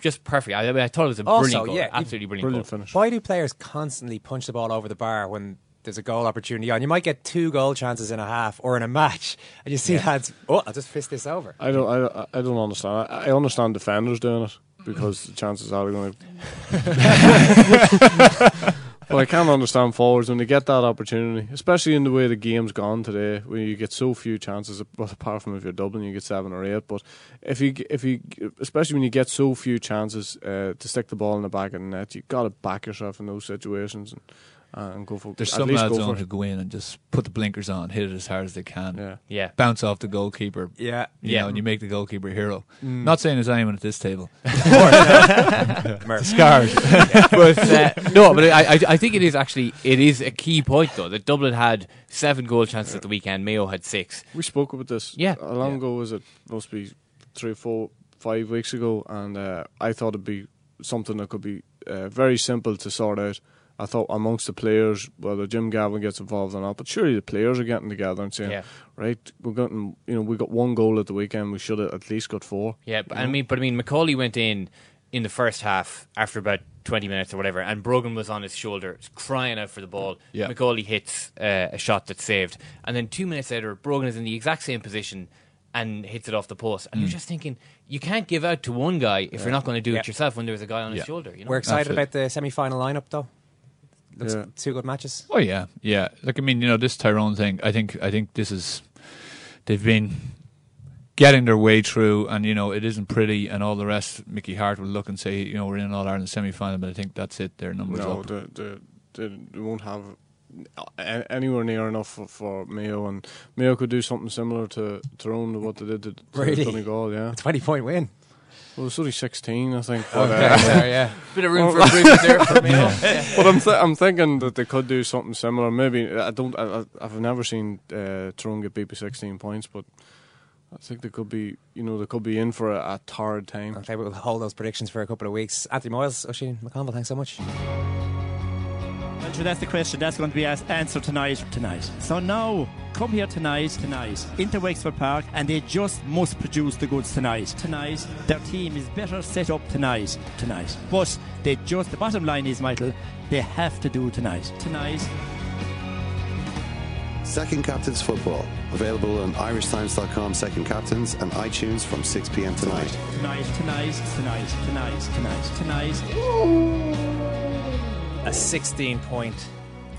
just perfect. I, I, mean, I thought it was a Also, brilliant goal, yeah, absolutely brilliant, goal. Why do players constantly punch the ball over the bar when there's a goal opportunity on? You might get two goal chances in a half or in a match, and you see Yeah. lads, oh, I'll just fist this over. I don't. I, I don't understand. I, I understand defenders doing it because the chances are they're going to. but I can't understand forwards when they get that opportunity, especially in the way the game's gone today, where you get so few chances. Apart from if you're Dublin, you get seven or eight. But if you, if you, especially when you get so few chances uh, to stick the ball in the back of the net, you have got to back yourself in those situations and, uh, and go for. There's at some least lads go on for who it. go in and just put the blinkers on, hit it as hard as they can. Yeah. Yeah. Bounce off the goalkeeper. Yeah. You Yeah. know, and you make the goalkeeper a hero. Mm. Not saying there's anyone at this table. Merv. Scarred. but uh, no, but I, I, I think it is actually it is a key point though that Dublin had seven goal chances at the weekend. Mayo had six. We spoke about this. Yeah. How long ago was it? Must be three, four, five weeks ago, and uh, I thought it'd be something that could be uh, very simple to sort out. I thought amongst the players, whether Jim Gavin gets involved or not, but surely the players are getting together and saying, Yeah. right, we're getting, you know, we got one goal at the weekend, we should have at least got four. Yeah, but you I mean, but I mean, Macauley went in in the first half after about twenty minutes or whatever, and Brogan was on his shoulder, crying out for the ball. Yeah. Macauley hits uh, a shot that's saved, and then two minutes later, Brogan is in the exact same position and hits it off the post. And Mm. you're just thinking, you can't give out to one guy if you're not going to do Yeah. it yourself when there's a guy on Yeah. his shoulder. You know? We're excited Absolutely. about the semi-final lineup, though. Looks Yeah. two good matches. Oh yeah, yeah. Like I mean, you know, this Tyrone thing. I think I think this is they've been getting their way through, and you know, it isn't pretty, and all the rest. Mickey Harte will look and say, you know, we're in an All Ireland semi final, but I think that's it. Their numbers No, up. they, they, they, they won't have anywhere near enough for, for Mayo, and Mayo could do something similar to Tyrone to what they did to, to Really? Donegal, yeah. 20 point win. Well, it's only 16, I think. Oh, But, yeah, sorry, yeah. Bit of room for improvement there for me. Yeah. But I'm, th- I'm thinking that they could do something similar. Maybe I don't. I, I- I've never seen uh, Tyrone get beat by 16 points, but I think they could be. You know, they could be in for a, a tired time. Okay, we'll hold those predictions for a couple of weeks. Anthony Moyles, Oisin McConville, thanks so much. Well, sure, that's the question. That's going to be as- answered tonight. Tonight. So now, come here tonight, tonight, into Wexford Park, and they just must produce the goods tonight. Tonight, their team is better set up tonight. Tonight, but they just. The bottom line is, Michael, they have to do tonight. Tonight. Second Captains Football. Available on irishtimes.com second captains and iTunes from 6 p.m. tonight. Tonight, tonight, tonight, tonight, tonight, tonight. A 16 point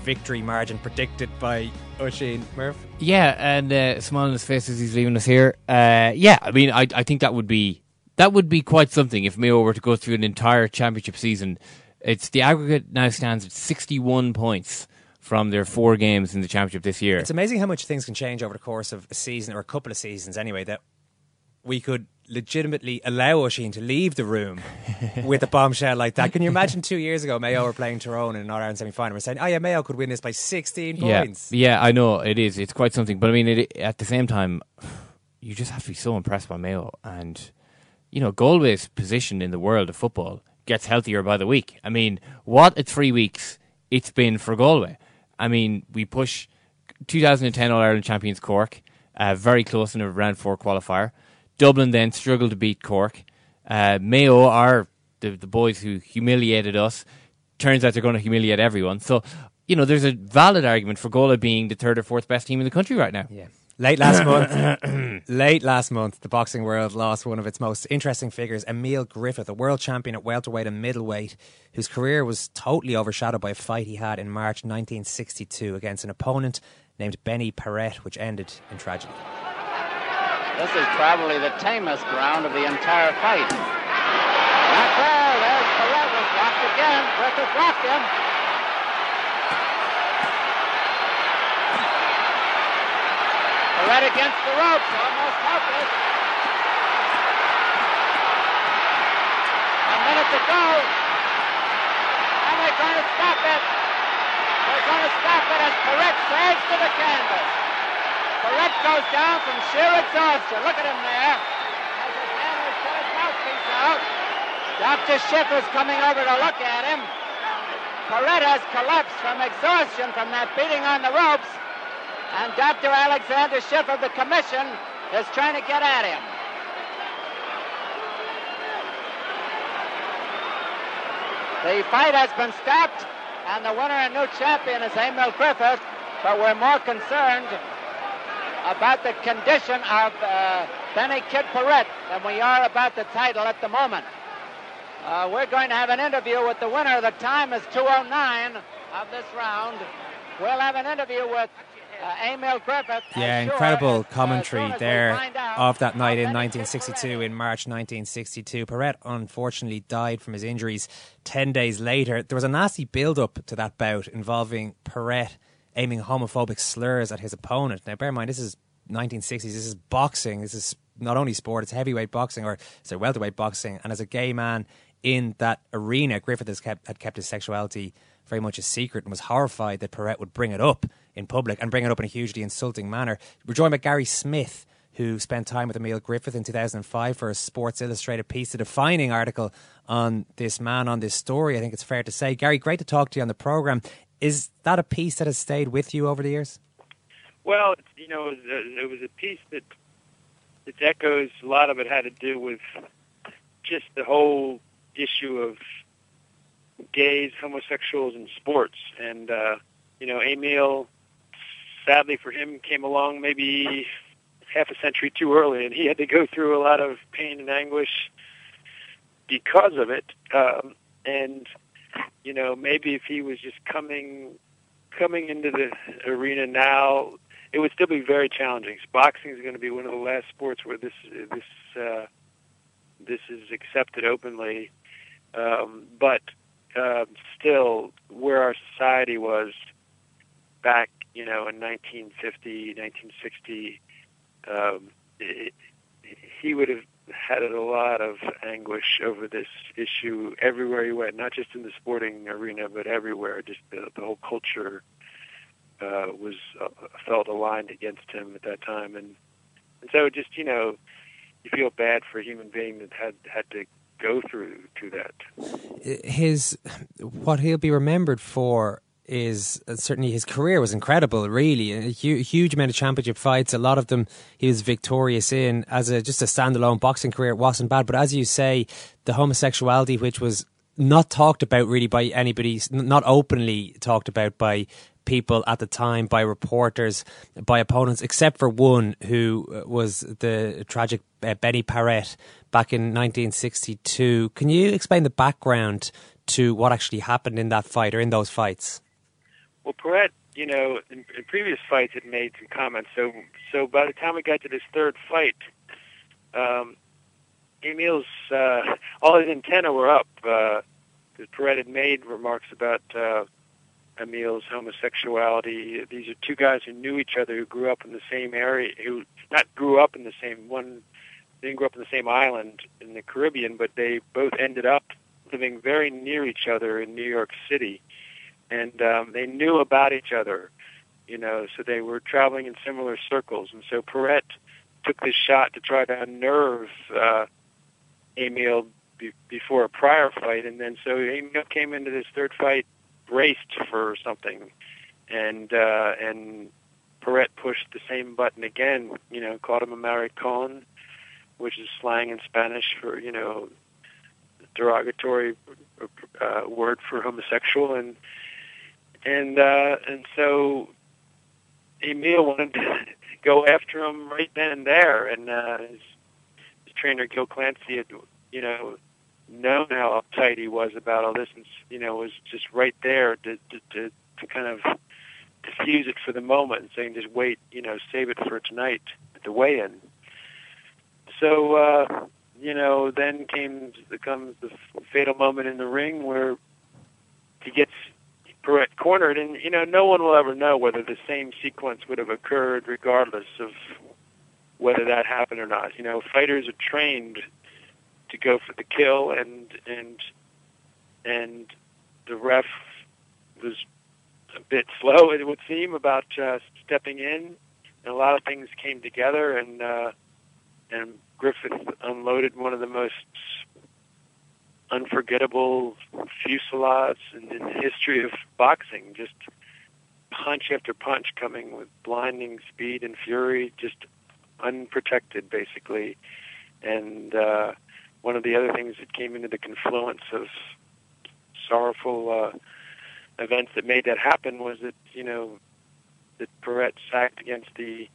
victory margin predicted by Oisin Murph. Yeah, and uh, smile on his face as he's leaving us here. Uh, yeah, I mean, I, I think that would be that would be quite something if Mayo were to go through an entire championship season. It's the aggregate now stands at sixty-one points from their four games in the championship this year. It's amazing how much things can change over the course of a season or a couple of seasons anyway that we could legitimately allow Oisin to leave the room with a bombshell like that. Can you imagine two years ago Mayo were playing Tyrone in an All-Ireland semi-final? We're saying, oh yeah, Mayo could win this by 16 yeah, points. yeah, I know it is. It's quite something, but I mean, it, at the same time, you just have to be so impressed by Mayo, and you know, Galway's position in the world of football gets healthier by the week. I mean, what a three weeks it's been for Galway. I mean, we push 2010 All Ireland champions Cork, uh, very close in a round four qualifier. Dublin then struggled to beat Cork. Uh, Mayo are the, the boys who humiliated us. Turns out they're going to humiliate everyone. So, you know, there's a valid argument for Galway being the third or fourth best team in the country right now. Yeah. Late last month, late last month, the boxing world lost one of its most interesting figures, Emile Griffith, a world champion at welterweight and middleweight, whose career was totally overshadowed by a fight he had in March 1962 against an opponent named Benny Paret, which ended in tragedy. This is probably the tamest round of the entire fight. Not there. There's Paret was blocked again. Griffith blocked him. Paret against the ropes, almost helpless. A minute to go. And they're going to stop it. They're going to stop it as Paret saves to the canvas. Paret goes down from sheer exhaustion. Look at him there. As his handlers put his mouthpiece out. Dr. Schiff is coming over to look at him. Paret has collapsed from exhaustion from that beating on the ropes. And Dr. Alexander Schiff of the Commission is trying to get at him. The fight has been stopped, and the winner and new champion is Emile Griffith, but we're more concerned about the condition of uh, Benny Kid Paret than we are about the title at the moment. Uh, we're going to have an interview with the winner. The time is 2.09 of this round. We'll have an interview with uh, Emile Griffith. Yeah, And sure, incredible as- as commentary as there of that night in 1962, in March 1962. Paret unfortunately died from his injuries 10 days later. There was a nasty build up to that bout involving Paret aiming homophobic slurs at his opponent. Now, bear in mind, this is 1960s, this is boxing, this is not only sport, it's heavyweight boxing or it's welterweight boxing. And as a gay man in that arena, Griffith kept, had kept his sexuality very much a secret and was horrified that Paret would bring it up in public and bring it up in a hugely insulting manner. We're joined by Gary Smith, who spent time with Emile Griffith in 2005 for a Sports Illustrated piece, a defining article on this man, on this story, I think it's fair to say. Gary, great to talk to you on the programme. Is that a piece that has stayed with you over the years? Well, you know, it was, a, piece that its echoes. A lot of it had to do with just the whole issue of gays, homosexuals, and sports. And uh, you know, Emile, sadly for him, came along maybe half a century too early, and he had to go through a lot of pain and anguish because of it. Um, and you know, maybe if he was just coming coming into the arena now, it would still be very challenging. Boxing is going to be one of the last sports where this this uh, this is accepted openly. Um, but uh, still, where our society was back, you know, in 1950, 1960, um, it, he would have had a lot of anguish over this issue everywhere he went, not just in the sporting arena, but everywhere. Just the, the whole culture uh, was uh, felt aligned against him at that time, and and so just you know, you feel bad for a human being that had had to go through to that. his what he'll be remembered for is uh, certainly his career was incredible. Really, a hu- huge amount of championship fights. A lot of them he was victorious in. As a just a standalone boxing career, it wasn't bad. But as you say, the homosexuality, which was not talked about really by anybody, not openly talked about by people at the time, by reporters, by opponents, except for one who uh, was the tragic uh, Benny Paret back in 1962. Can you explain the background to what actually happened in that fight or in those fights? Well, Paret, you know, in, in previous fights had made some comments. So, so by the time we got to this third fight, um, Emile's uh, all his antennae were up. Uh, Paret had made remarks about uh, Emile's homosexuality. These are two guys who knew each other, who grew up in the same area, who not grew up in the same one. They didn't grow up in the same island in the Caribbean, but they both ended up living very near each other in New York City and um, they knew about each other, you know, so they were traveling in similar circles. And so Paret took this shot to try to unnerve uh, Emile be- before a prior fight, and then so Emile came into this third fight braced for something, and uh, and Paret pushed the same button again, you know, called him a maricon, which is slang in Spanish for you know derogatory uh, word for homosexual, and and uh, and so Emile wanted to go after him right then and there, and uh, his, his trainer Gil Clancy had you know known how uptight he was about all this, and you know was just right there to to to, to kind of diffuse it for the moment, and saying just wait, you know, save it for tonight at the weigh-in. So. uh you know, then came comes the fatal moment in the ring where he gets Paret cornered, and you know, no one will ever know whether the same sequence would have occurred, regardless of whether that happened or not. You know, fighters are trained to go for the kill, and and and the ref was a bit slow, it would seem, about uh, stepping in, and a lot of things came together, and uh, and Griffith unloaded one of the most unforgettable fusillades in, in the history of boxing. Just punch after punch coming with blinding speed and fury, just unprotected, basically. And uh, one of the other things that came into the confluence of sorrowful uh, events that made that happen was that you know that Paret sacked against the,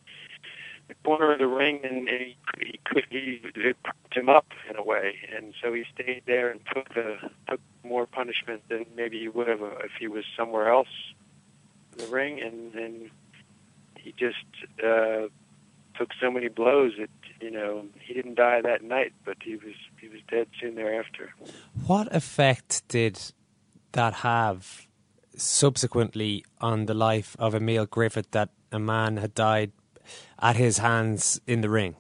corner of the ring and, he, he could he it propped him up in a way, and so he stayed there and took the took more punishment than maybe he would have if he was somewhere else in the ring, and and he just uh, took so many blows that you know he didn't die that night, but he was he was dead soon thereafter. What effect did that have subsequently on the life of Emile Griffith that a man had died at his hands in the ring?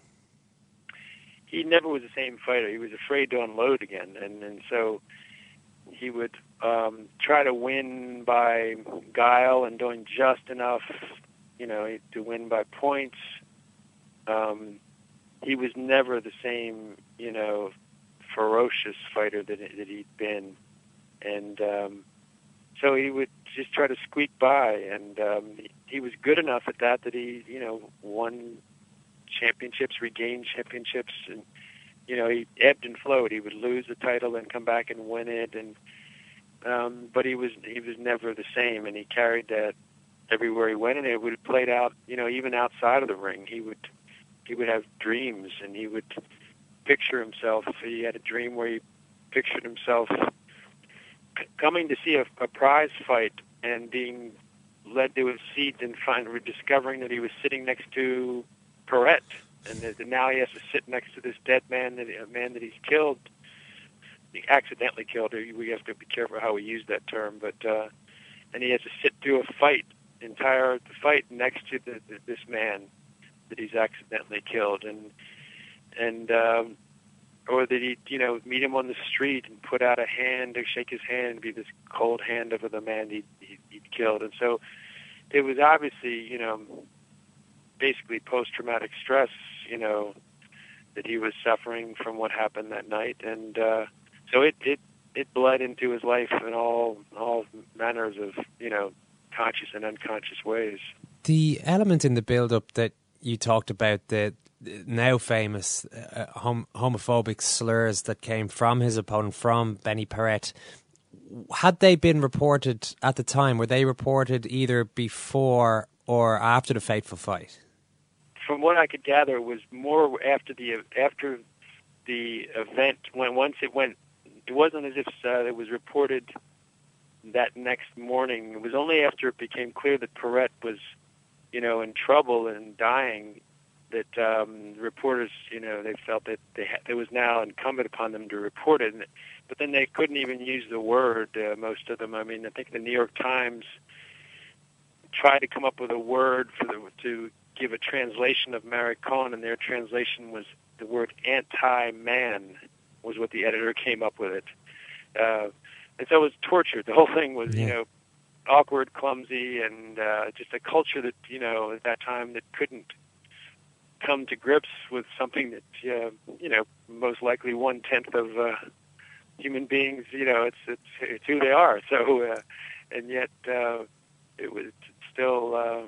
He never was the same fighter. He was afraid to unload again, and and so he would um, try to win by guile and doing just enough, you know, to win by points. Um, he was never the same, you know, ferocious fighter that that he'd been, and um, so he would just try to squeak by, and um, he was good enough at that that he, you know, won championships, regained championships, and you know he ebbed and flowed. He would lose the title and come back and win it, and um, but he was he was never the same, and he carried that everywhere he went, and it would have played out, you know, even outside of the ring. He would he would have dreams, and he would picture himself. He had a dream where he pictured himself coming to see a, a prize fight and being led to his seat and find discovering that he was sitting next to Paret, and that now he has to sit next to this dead man that a man that he's killed, he accidentally killed. We have to be careful how we use that term, but uh, and he has to sit through a fight, entire fight next to the, the, this man that he's accidentally killed, and and um, or that he'd you know meet him on the street and put out a hand to shake his hand and be this cold hand over the man he'd, he'd, he'd killed, and so it was obviously you know basically post-traumatic stress, you know, that he was suffering from what happened that night, and uh, so it it it bled into his life in all all manners of you know conscious and unconscious ways. The element in the build-up that you talked about the now famous uh, hom- homophobic slurs that came from his opponent, from Benny Paret, had they been reported at the time? Were they reported either before or after the fateful fight? From what I could gather, it was more after the after the event. When once it went, it wasn't as if uh, it was reported that next morning. It was only after it became clear that Paret was, you know, in trouble and dying that um, reporters, you know, they felt that they ha- it was now incumbent upon them to report it, and, but then they couldn't even use the word. Uh, most of them, I mean, I think the New York Times tried to come up with a word for the to give a translation of maricon, and their translation was the word anti-man was what the editor came up with it, uh, and so it was torture. The whole thing was, yeah. you know, awkward, clumsy, and uh, just a culture that you know at that time that couldn't come to grips with something that uh, you know most likely one tenth of uh, human beings you know it's it's it's who they are so uh, and yet uh, it was still uh,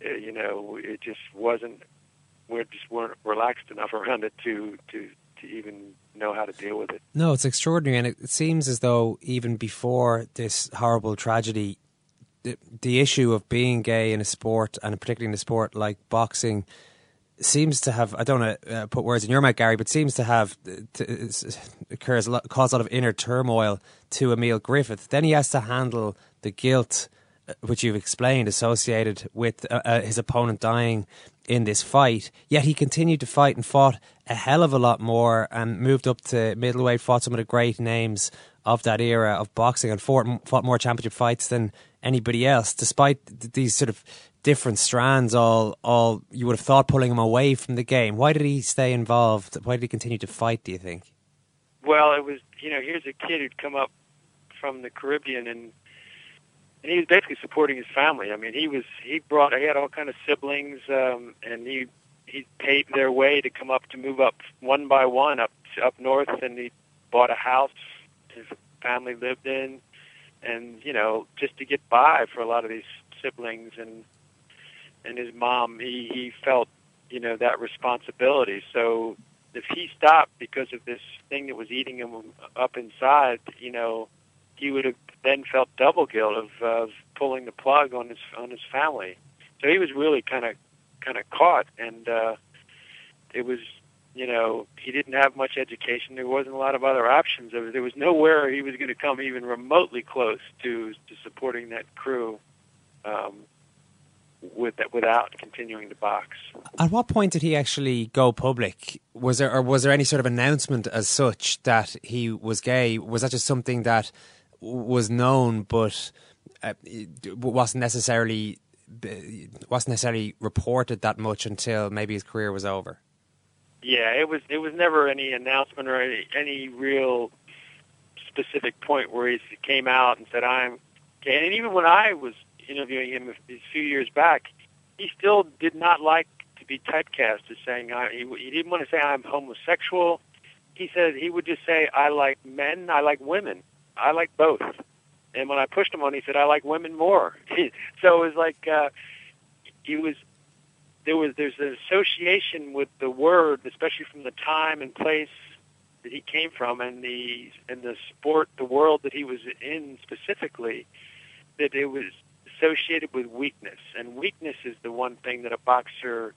you know it just wasn't we just weren't relaxed enough around it to to to even know how to deal with it. No, it's extraordinary, and it seems as though even before this horrible tragedy, the, the issue of being gay in a sport, and particularly in a sport like boxing, seems to have I don't want to uh, put words in your mouth, Gary, but seems to have to, occurs a lot, a lot of inner turmoil to Emile Griffith. Then he has to handle the guilt, uh, which you've explained, associated with uh, uh, his opponent dying in this fight. Yet he continued to fight and fought a hell of a lot more and moved up to middleweight, fought some of the great names of that era of boxing and fought, fought more championship fights than anybody else, despite these sort of different strands all all you would have thought pulling him away from the game. Why did he stay involved? Why did he continue to fight, do you think? Well, it was you know, here's a kid who'd come up from the Caribbean, and and he was basically supporting his family. I mean, he was he brought he had all kind of siblings, um, and he he paved their way to come up to move up one by one up up north, and he bought a house his family lived in, and you know just to get by for a lot of these siblings and and his mom. He he felt you know that responsibility. So if he stopped because of this thing that was eating him up inside, you know, he would have then felt double guilt of, of pulling the plug on his on his family. So he was really kind of kind of caught, and uh, it was you know he didn't have much education. There wasn't a lot of other options. There was, nowhere he was going to come even remotely close to to supporting that crew. Um, with without continuing to box. At what point did he actually go public? Was there or was there any sort of announcement as such that he was gay? Was that just something that was known but uh, wasn't necessarily wasn't necessarily reported that much until maybe his career was over? Yeah, it was. It was never any announcement or any any real specific point where he came out and said, "I'm gay." And even when I was interviewing him a few years back, he still did not like to be typecast as saying I, he, he didn't want to say I'm homosexual. He said he would just say I like men, I like women, I like both. And when I pushed him on, he said I like women more. so it was like uh, he was there was there's an association with the word, especially from the time and place that he came from and the and the sport, the world that he was in specifically, that it was associated with weakness, and weakness is the one thing that a boxer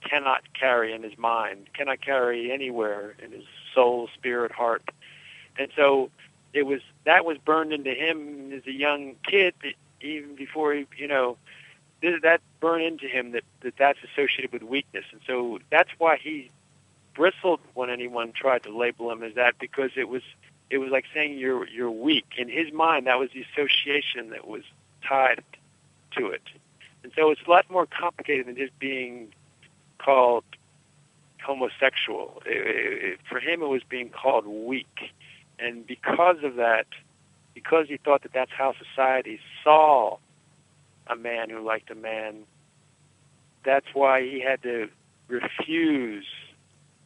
cannot carry in his mind, cannot carry anywhere in his soul, spirit, heart. And so it was that was burned into him as a young kid, even before he, you know, that burned into him that, that that's associated with weakness, and so that's why he bristled when anyone tried to label him as that because it was it was like saying you're you're weak in his mind. That was the association that was tied to it. And so it's a lot more complicated than just being called homosexual. It, it, for him, it was being called weak. And because of that, because he thought that that's how society saw a man who liked a man, that's why he had to refuse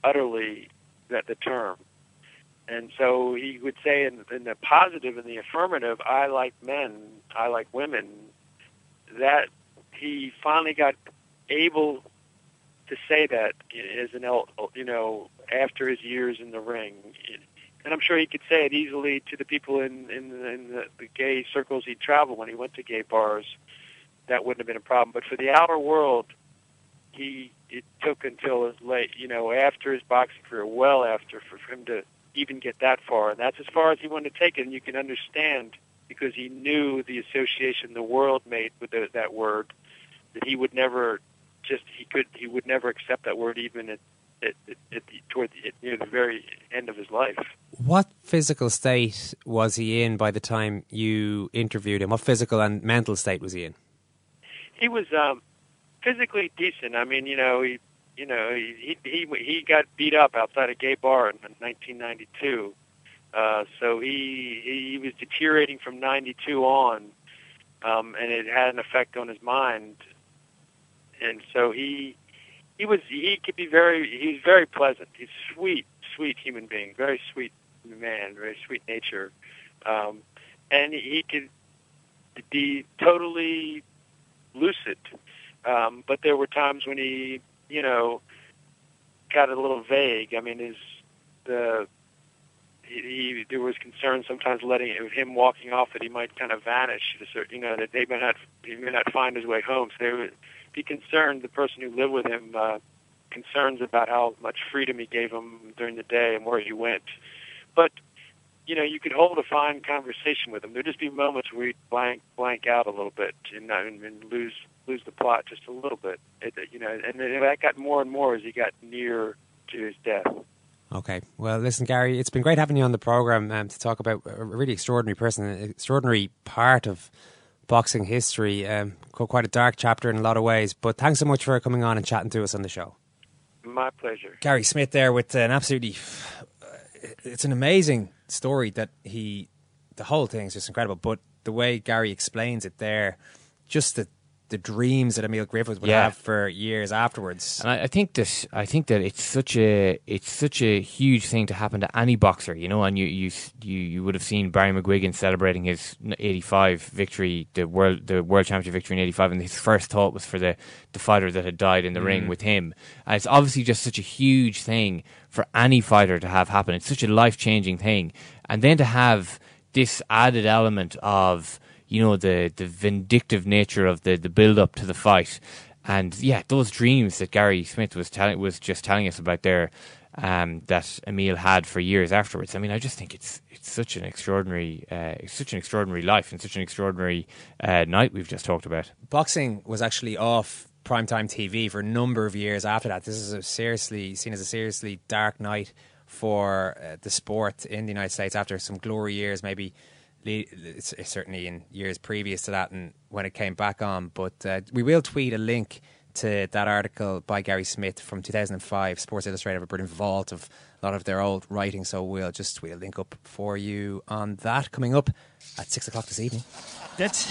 utterly that the term. And so he would say in, in the positive and the affirmative, I like men, I like women, that he finally got able to say that as an you know after his years in the ring. And I'm sure he could say it easily to the people in in, in the, the gay circles he traveled when he went to gay bars. That wouldn't have been a problem. But for the outer world he it took until his late you know after his boxing career well after for him to even get that far and that's as far as he wanted to take it and you can understand because he knew the association the world made with the, that word that he would never just he could he would never accept that word even at, at, at, at the, toward the, near the very end of his life. What physical state was he in by the time you interviewed him? What physical and mental state was he in? He was um, physically decent. I mean, you know, he you know he he he got beat up outside a gay bar in 1992 uh, so he he was deteriorating from 92 on, um, and it had an effect on his mind. And so he he was he could be very he's very pleasant. He's sweet, sweet human being, very sweet man, very sweet nature, um, and he could be totally lucid. Um, but there were times when he, you know, got a little vague. I mean, his the he, he there was concern sometimes letting him walking off that he might kind of vanish. You know that they may not he may not find his way home. So they would be concerned. The person who lived with him uh, concerns about how much freedom he gave him during the day and where he went. But you know, you could hold a fine conversation with him. There'd just be moments where he'd blank blank out a little bit and, and, and lose lose the plot just a little bit. It, you know, and that got more and more as he got near to his death. Okay. Well, listen, Gary, it's been great having you on the program um, to talk about a really extraordinary person, an extraordinary part of boxing history. Um, quite a dark chapter in a lot of ways. But thanks so much for coming on and chatting to us on the show. My pleasure. Gary Smith there with an absolutely, it's an amazing story that he the whole thing is just incredible. But the way Gary explains it there, just the the dreams that Emile Griffiths would Yeah. have for years afterwards. And I, I think that I think that it's such a it's such a huge thing to happen to any boxer, you know. And you you you, you would have seen Barry McGuigan celebrating his '85 victory, the world the world championship victory in '85, and his first thought was for the the fighter that had died in the ring Mhm. with him. And it's obviously just such a huge thing for any fighter to have happen. It's such a life changing thing, and then to have this added element of you know the the vindictive nature of the the build up to the fight, and yeah, those dreams that Gary Smith was telling was just telling us about there. Um, that Emile had for years afterwards. I mean, I just think it's it's such an extraordinary, uh, such an extraordinary life and such an extraordinary uh, night we've just talked about. boxing was actually off primetime TV for a number of years after that. This is a seriously seen as a seriously dark night for uh, the sport in the United States after some glory years, maybe certainly in years previous to that and when it came back on. But uh, we will tweet a link to that article by Gary Smith from 2005. Sports Illustrated have a brilliant vault of a lot of their old writing, so we'll just tweet a link up for you on that coming up at six o'clock this evening. That's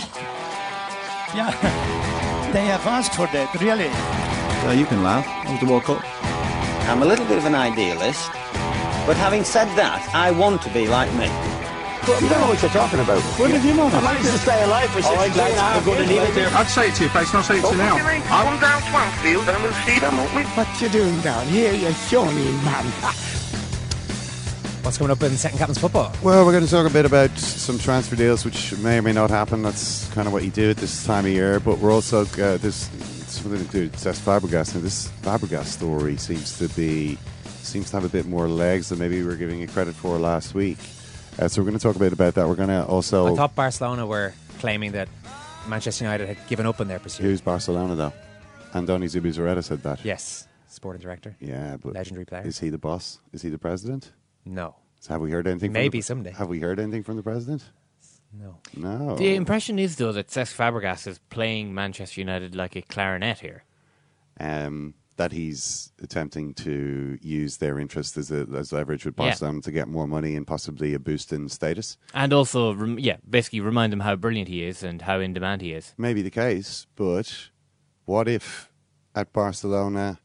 yeah. They have asked for that, really. Well, you can laugh. It was the World Cup. I'm a little bit of an idealist, but having said that, I want to be like me. You don't know what you're talking about. What did you know? I managed to stay alive for 63 and a half years. I'd say it to your face, not say it to you now. Come down Swansfield and we'll see them, won't we? What you doing down here, you shawny man? What's coming up in second captain's football? Well, we're going to talk a bit about some transfer deals, which may or may not happen. That's kind of what you do at this time of year. But we're also uh, this something to do with Cesc Fabregas. Now, this Fabregas story seems to be seems to have a bit more legs than maybe we were giving it credit for last week. Uh, so we're going to talk a bit about that. We're going to also I thought Barcelona were claiming that Manchester United had given up on their pursuit. who's Barcelona though. Andoni Zubizarreta said that. Yes, sporting director. Yeah, but legendary player. Is he the boss? Is he the president? No. So have we heard anything? Maybe from the, someday. Have we heard anything from the president? No. No. The impression is though that Cesc Fabregas is playing Manchester United like a clarinet here. um, that he's attempting to use their interest as, a, as leverage with Yeah. Barcelona to get more money and possibly a boost in status. And also, rem- yeah, basically remind them how brilliant he is and how in demand he is. Maybe the case, but what if at Barcelona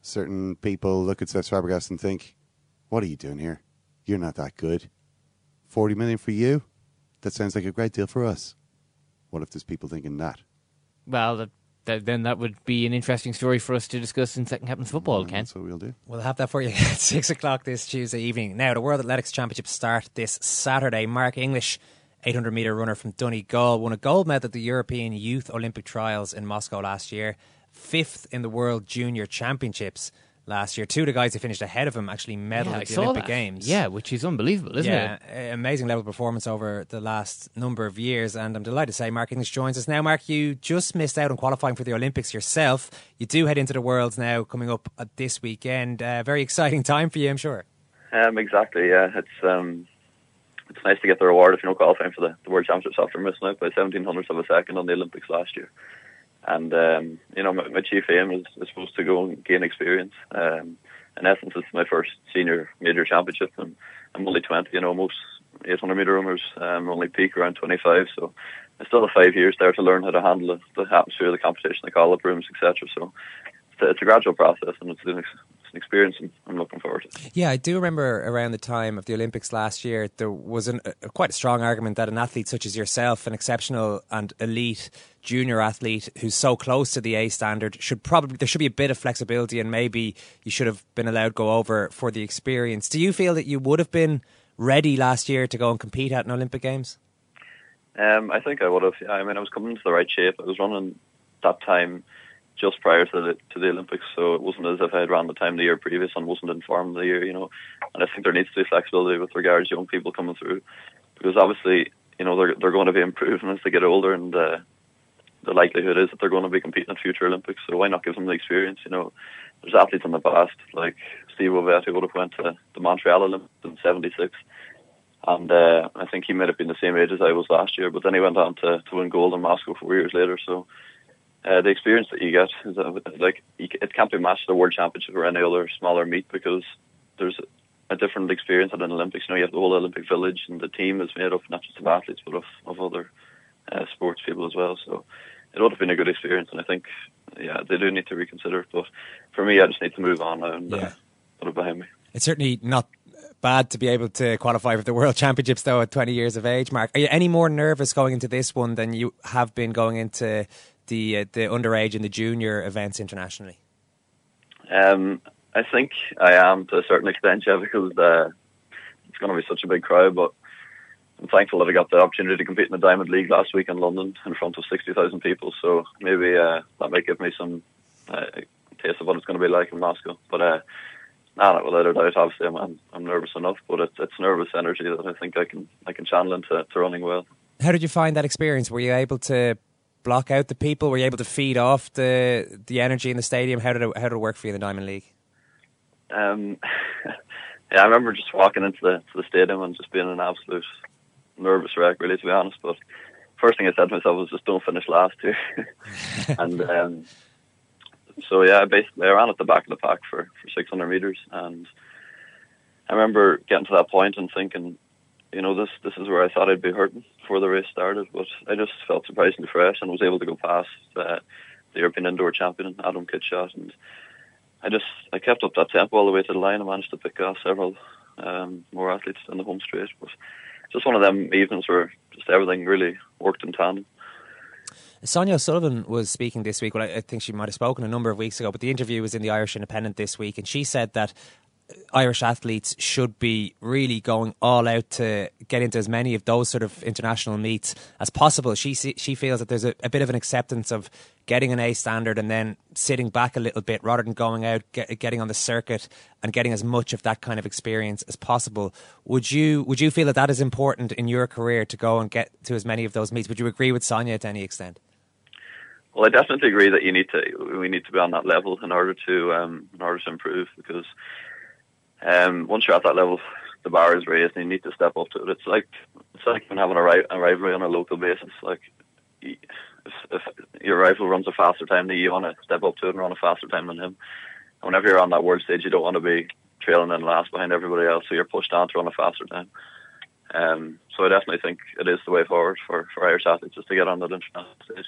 certain people look at Cesc Fabregas and think, "What are you doing here? You're not that good. Forty million for you? That sounds like a great deal for us." What if there's people thinking that? Well, that, that, then that would be an interesting story for us to discuss in Second Captain's Football, Ken. That's what we'll do. We'll have that for you at six o'clock this Tuesday evening. Now, the World Athletics Championships start this Saturday. Mark English, 800 metre runner from Donegal, won a gold medal at the European Youth Olympic Trials in Moscow last year, fifth in the World Junior Championships last year. Two of the guys who finished ahead of him actually medaled Yeah, at the Olympic that. Games. Yeah, which is unbelievable, isn't yeah, it? a- amazing level of performance over the last number of years. And I'm delighted to say Mark English joins us now. Mark, you just missed out on qualifying for the Olympics yourself. You do head into the Worlds now coming up this weekend. Uh, very exciting time for you, I'm sure. Um, exactly. Yeah, it's um, it's nice to get the reward if you're not qualifying for the, the World Championships after missing out by 17 hundredths of a second on the Olympics last year. And um, you know, my, my chief aim is, is supposed to go and gain experience. Um, in essence, it's my first senior major championship, and I'm only 20. You know, most 800 meter runners um, only peak around 25, so I still have five years there to learn how to handle the, atmosphere, the competition, the call-up rooms, etc. So it's a, it's a gradual process, and it's an, an experience, and I'm looking forward to. it. Yeah, I do remember around the time of the Olympics last year, there was an, a, quite a strong argument that an athlete such as yourself, an exceptional and elite junior athlete who's so close to the A standard, should probably there should be a bit of flexibility, and maybe you should have been allowed go over for the experience. Do you feel that you would have been ready last year to go and compete at an Olympic Games? Um, I think I would have. I mean, I was coming into the right shape. I was running that time just prior to the to the Olympics, so it wasn't as if I had ran the time the year previous and wasn't informed the year, you know. And I think there needs to be flexibility with regards to young people coming through, because obviously, you know, they're they're going to be improving as they get older, and uh, the likelihood is that they're going to be competing at future Olympics. So why not give them the experience? You know, there's athletes in the past like Steve Ovett who would have went to the Montreal Olympics in '76 and uh, I think he might have been the same age as I was last year. But then he went on to, to win gold in Moscow four years later. So uh, the experience that you get is that, like it can't be matched at a world championship or any other smaller meet because there's a different experience at an Olympics. You know, you have the whole Olympic village, and the team is made up not just of athletes but of of other uh, sports people as well. So it would have been a good experience, and I think yeah they do need to reconsider. But for me, I just need to move on now and yeah. uh, put it behind me. It's certainly not bad to be able to qualify for the World Championships though at 20 years of age. Mark, are you any more nervous going into this one than you have been going into the uh, the underage and the junior events internationally? Um, I think I am to a certain extent, yeah, because uh, it's going to be such a big crowd. But I'm thankful that I got the opportunity to compete in the Diamond League last week in London in front of 60,000 people. So maybe uh, that might give me some uh, taste of what it's going to be like in Moscow. But uh, not without a doubt, obviously I'm, I'm, I'm nervous enough, but it's it's nervous energy that I think I can I can channel into to running well. How did you find that experience? Were you able to block out the people? Were you able to feed off the the energy in the stadium? How did it, how did it work for you in the Diamond League? Um, yeah, I remember just walking into the the stadium and just being an absolute nervous wreck, really, to be honest. But first thing I said to myself was just don't finish last here. and um, so yeah, basically I ran at the back of the pack for for 600 meters, and I remember getting to that point and thinking, you know, this this is where I thought I'd be hurting before the race started, but I just felt surprisingly fresh and was able to go past uh, the European indoor champion Adam Kszczot, and I just I kept up that tempo all the way to the line. I managed to pick off several um, more athletes in the home straight, but just one of them evenings where just everything really worked in tandem. Sonia O'Sullivan was speaking this week. Well, I think she might have spoken a number of weeks ago, but the interview was in the Irish Independent this week, and she said that Irish athletes should be really going all out to get into as many of those sort of international meets as possible. She she feels that there's a, a bit of an acceptance of getting an A standard and then sitting back a little bit rather than going out, get, getting on the circuit and getting as much of that kind of experience as possible. Would you would you feel that that is important in your career to go and get to as many of those meets? Would you agree with Sonia to any extent? Well, I definitely agree that you need to we need to be on that level in order to um, in order to improve because um, once you're at that level, the bar is raised, and you need to step up to it. It's like it's like when having a, ri- a rivalry on a local basis. Like if, if your rival runs a faster time than you, you want to step up to it and run a faster time than him. And whenever you're on that world stage, you don't want to be trailing in last behind everybody else, so you're pushed on to run a faster time. Um, so I definitely think it is the way forward for, for Irish athletes is to get on that international stage.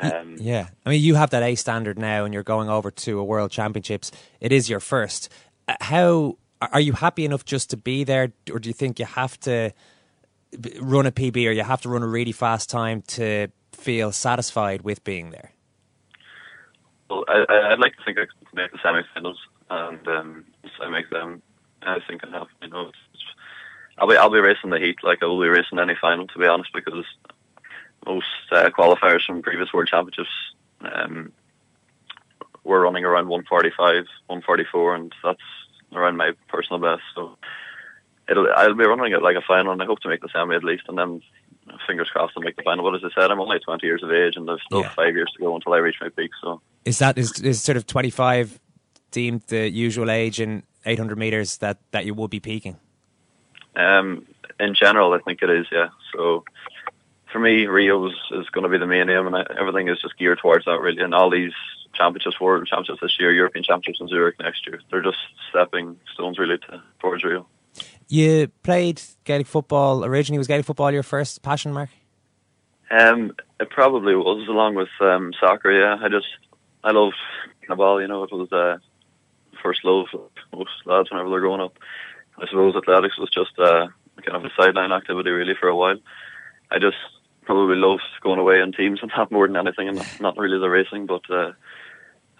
Um, yeah, I mean, you have that A standard now, and you're going over to a World Championships. It is your first. How are you happy enough just to be there, or do you think you have to run a PB or you have to run a really fast time to feel satisfied with being there? Well, I, would like to think I can make the semi-finals, and um, I make them. I think I have. You know, I'll be I'll be racing the heat like I will be racing any final, to be honest, because most uh, qualifiers from previous World Championships um, were running around 145, 144, and that's around my personal best. So it'll I'll be running it like a final, and I hope to make the semi at least, and then fingers crossed to make the final. But as I said, I'm only 20 years of age, and there's still yeah. five years to go until I reach my peak. So is that is is sort of 25 deemed the usual age in 800 meters that that you will be peaking? Um, in general, I think it is. Yeah. So for me, Rio is, is going to be the main aim, and everything is just geared towards that really. And all these championships, World Championships this year, European Championships in Zurich next year, they're just stepping stones really to, towards Rio. You played Gaelic football originally. Was Gaelic football your first passion, Mark? Um, it probably was, along with um, soccer. Yeah, I just I loved the ball. You know, it was uh, first love most lads whenever they're growing up. I suppose athletics was just uh, kind of a sideline activity really for a while. I just probably loved going away in teams and that more than anything, and not really the racing. But uh,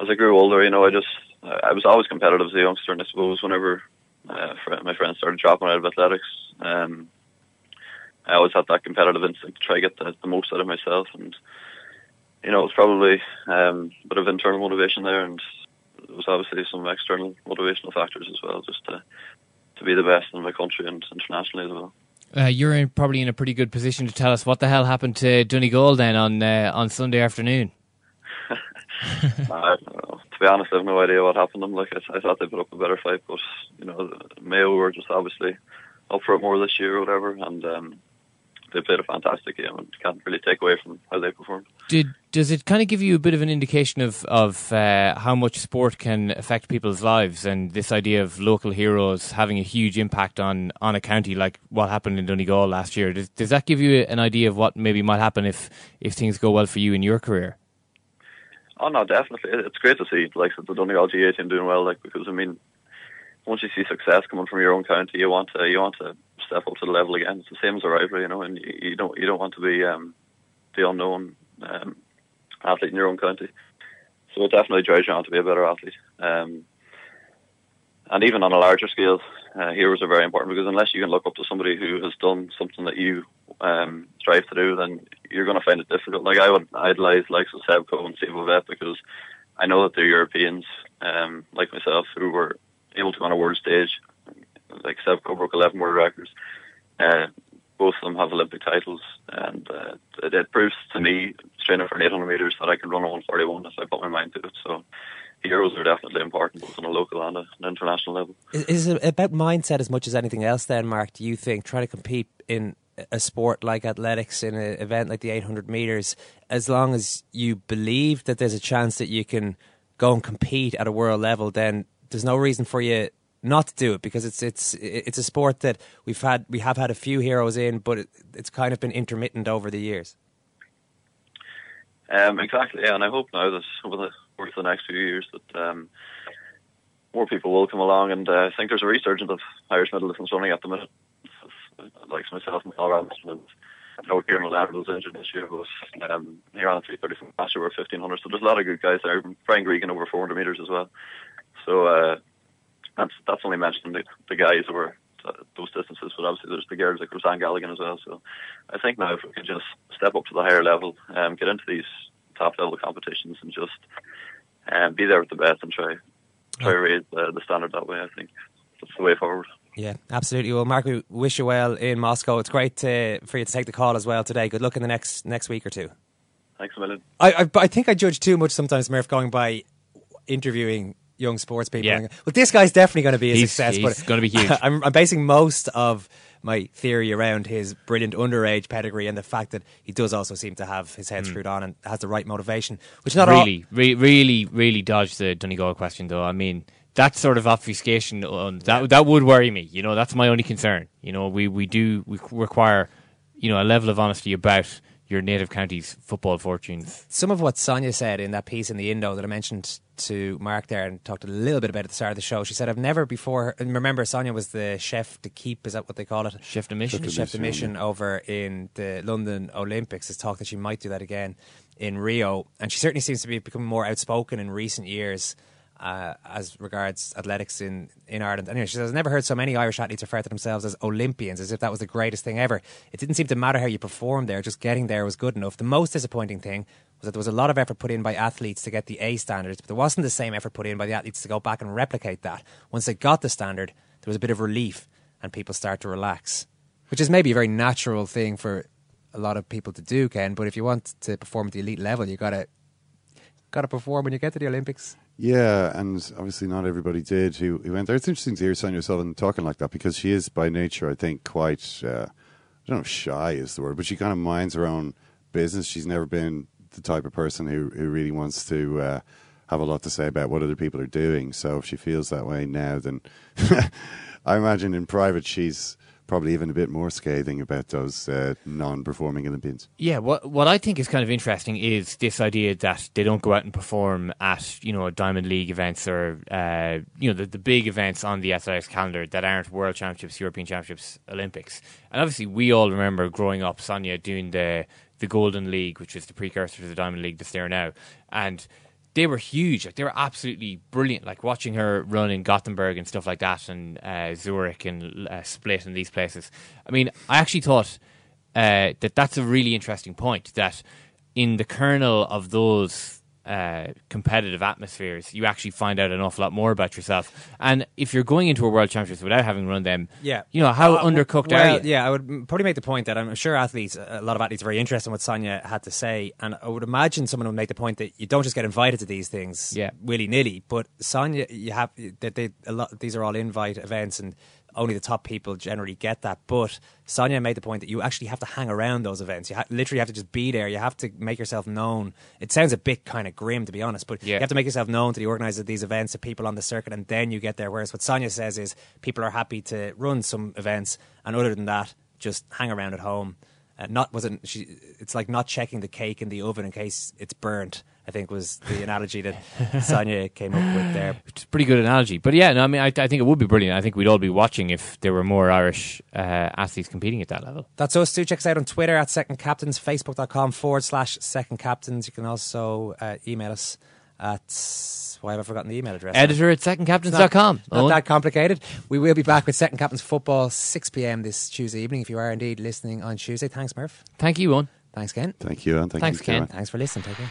as I grew older, you know, I just I was always competitive as a youngster, and I suppose whenever uh, my friends started dropping out of athletics. Um, I always had that competitive instinct to try to get the, the most out of myself, and you know, it was probably um, a bit of internal motivation there, and there was obviously some external motivational factors as well, just to to be the best in my country and internationally as well. Uh, you're in, probably in a pretty good position to tell us what the hell happened to Donegal then on uh, on Sunday afternoon. uh, to be honest, I have no idea what happened to them. Like I, I thought they put up a better fight, but you know, Mayo were just obviously up for it more this year or whatever. And um, they played a fantastic game and can't really take away from how they performed. Did does it kind of give you a bit of an indication of of uh, how much sport can affect people's lives and this idea of local heroes having a huge impact on on a county like what happened in Donegal last year? Does, does that give you an idea of what maybe might happen if if things go well for you in your career? Oh no, definitely. It's great to see like the Donegal GAA team doing well. Like because I mean, once you see success coming from your own county, you want to you want to step up to the level again. It's the same as a rivalry, you know, and you, you don't you don't want to be um, the unknown um, athlete in your own county. So it definitely drives you on to be a better athlete. Um, and even on a larger scale, uh, heroes are very important because unless you can look up to somebody who has done something that you um, strive to do, then you're going to find it difficult. Like I would idolize likes of Seb Coe and Steve Ovett because I know that they're Europeans, um, like myself, who were able to on a world stage. Like Seb Coe broke 11 world records. Uh, both of them have Olympic titles, and uh, it, proves to me, training for 800 meters, that I can run a 141 if I put my mind to it. So heroes are definitely important, both on a local and an international level. Is it about mindset as much as anything else? Then, Mark, do you think trying to compete in a sport like athletics in an event like the 800 meters, as long as you believe that there's a chance that you can go and compete at a world level, then there's no reason for you not to do it because it's it's it's a sport that we've had we have had a few heroes in, but it, it's kind of been intermittent over the years. Um, exactly, yeah, and I hope now that over the course of the next few years that um, more people will come along, and uh, I think there's a resurgence of Irish medalists running at the minute, like myself and Paul Robinson, and I know Kieran was injured this year, but um, he ran a 330 from last year, over 1500, so there's a lot of good guys there. Brian Gregan over 400 metres as well, so uh, that's that's only mentioning the, the guys who were uh, those distances, but obviously there's the girls like Roseanne Galligan as well. So I think now if we can just step up to the higher level, um, get into these top level competitions, and just um, be there with the best and try try to raise the, the standard that way. I think that's the way forward. Yeah, absolutely. Well, Mark, we wish you well in Moscow. It's great to, for you to take the call as well today. Good luck in the next next week or two. Thanks a million. I, I, I think I judge too much sometimes, Murph, going by interviewing young sports people. Yeah. Well, this guy's definitely going to be a He's- success. he's but gonna be huge. I'm, I'm basing most of my theory around his brilliant underage pedigree and the fact that he does also seem to have his head hmm. screwed on and has the right motivation, which not all. really, re- really, really dodged the Donegal question, though. I mean, that sort of obfuscation um, that that would worry me. You know, that's my only concern. You know, we we do we require you know a level of honesty about your native county's football fortunes. Some of what Sonia said in that piece in the Indo that I mentioned to Mark there and talked a little bit about at the start of the show. She said, I've never before, and remember, Sonia was the chef de keep, is that what they call it? Chef de mission? The chef de mission over in the London Olympics has talked that she might do that again in Rio. And she certainly seems to be becoming more outspoken in recent years. Uh, as regards athletics in, in Ireland. Anyway, she says, I've never heard so many Irish athletes refer to themselves as Olympians, as if that was the greatest thing ever. It didn't seem to matter how you performed there, just getting there was good enough. The most disappointing thing was that there was a lot of effort put in by athletes to get the A standards, but there wasn't the same effort put in by the athletes to go back and replicate that. Once they got the standard, there was a bit of relief and people start to relax, which is maybe a very natural thing for a lot of people to do, Ken. But if you want to perform at the elite level, you gotta gotta perform when you get to the Olympics. Yeah, and obviously not everybody did who, who went there. It's interesting to hear Sonia Sullivan talking like that because she is by nature, I think, quite, uh, I don't know shy is the word, but she kind of minds her own business. She's never been the type of person who, who really wants to uh, have a lot to say about what other people are doing. So if she feels that way now, then I imagine in private she's probably even a bit more scathing about those uh, non-performing Olympians. Yeah, what what I think is kind of interesting is this idea that they don't go out and perform at you know Diamond League events or uh, you know the, the big events on the athletics calendar that aren't World Championships, European Championships, Olympics. And obviously, we all remember growing up, Sonia doing the the Golden League, which is the precursor to the Diamond League that's there now, and they were huge. Like they were absolutely brilliant. Like watching her run in Gothenburg and stuff like that, and uh, Zurich and uh, Split and these places. I mean, I actually thought uh, that that's a really interesting point. That in the kernel of those uh, competitive atmospheres, you actually find out an awful lot more about yourself. And if you're going into a World Championships without having run them, Yeah. you know how Uh, undercooked well, are you? Yeah, I would probably make the point that I'm sure athletes, a lot of athletes, are very interested in what Sonia had to say, and I would imagine someone would make the point that you don't just get invited to these things, Yeah. willy nilly. But Sonia, you have that they a lot. These are all invite events, and only the top people generally get that. But Sonia made the point that you actually have to hang around those events. You ha- literally have to just be there. You have to make yourself known. It sounds a bit kind of grim, to be honest, but Yeah. you have to make yourself known to the organisers of these events, to people on the circuit, and then you get there. Whereas what Sonia says is people are happy to run some events, and other than that, just hang around at home. Uh, not wasn't she? It's like not checking the cake in the oven in case it's burnt. I think was the analogy that Sonia came up with there. It's a pretty good analogy. But yeah, no, I mean, I, I think it would be brilliant. I think we'd all be watching if there were more Irish uh, athletes competing at that level. That's us too. Check us out on Twitter at Second Captains, Facebook.com forward slash Second Captains. You can also uh, email us at. Why have I forgotten the email address? Editor at secondcaptains.com. It's Not, not that complicated. We will be back with Second Captains football 6 p.m. this Tuesday evening. If you are indeed listening on Tuesday, thanks, Murph. Thank you, Eoin. Thanks, Ken. Thank you, and thank Thanks, you, Ken. Karen. Thanks for listening. Take care.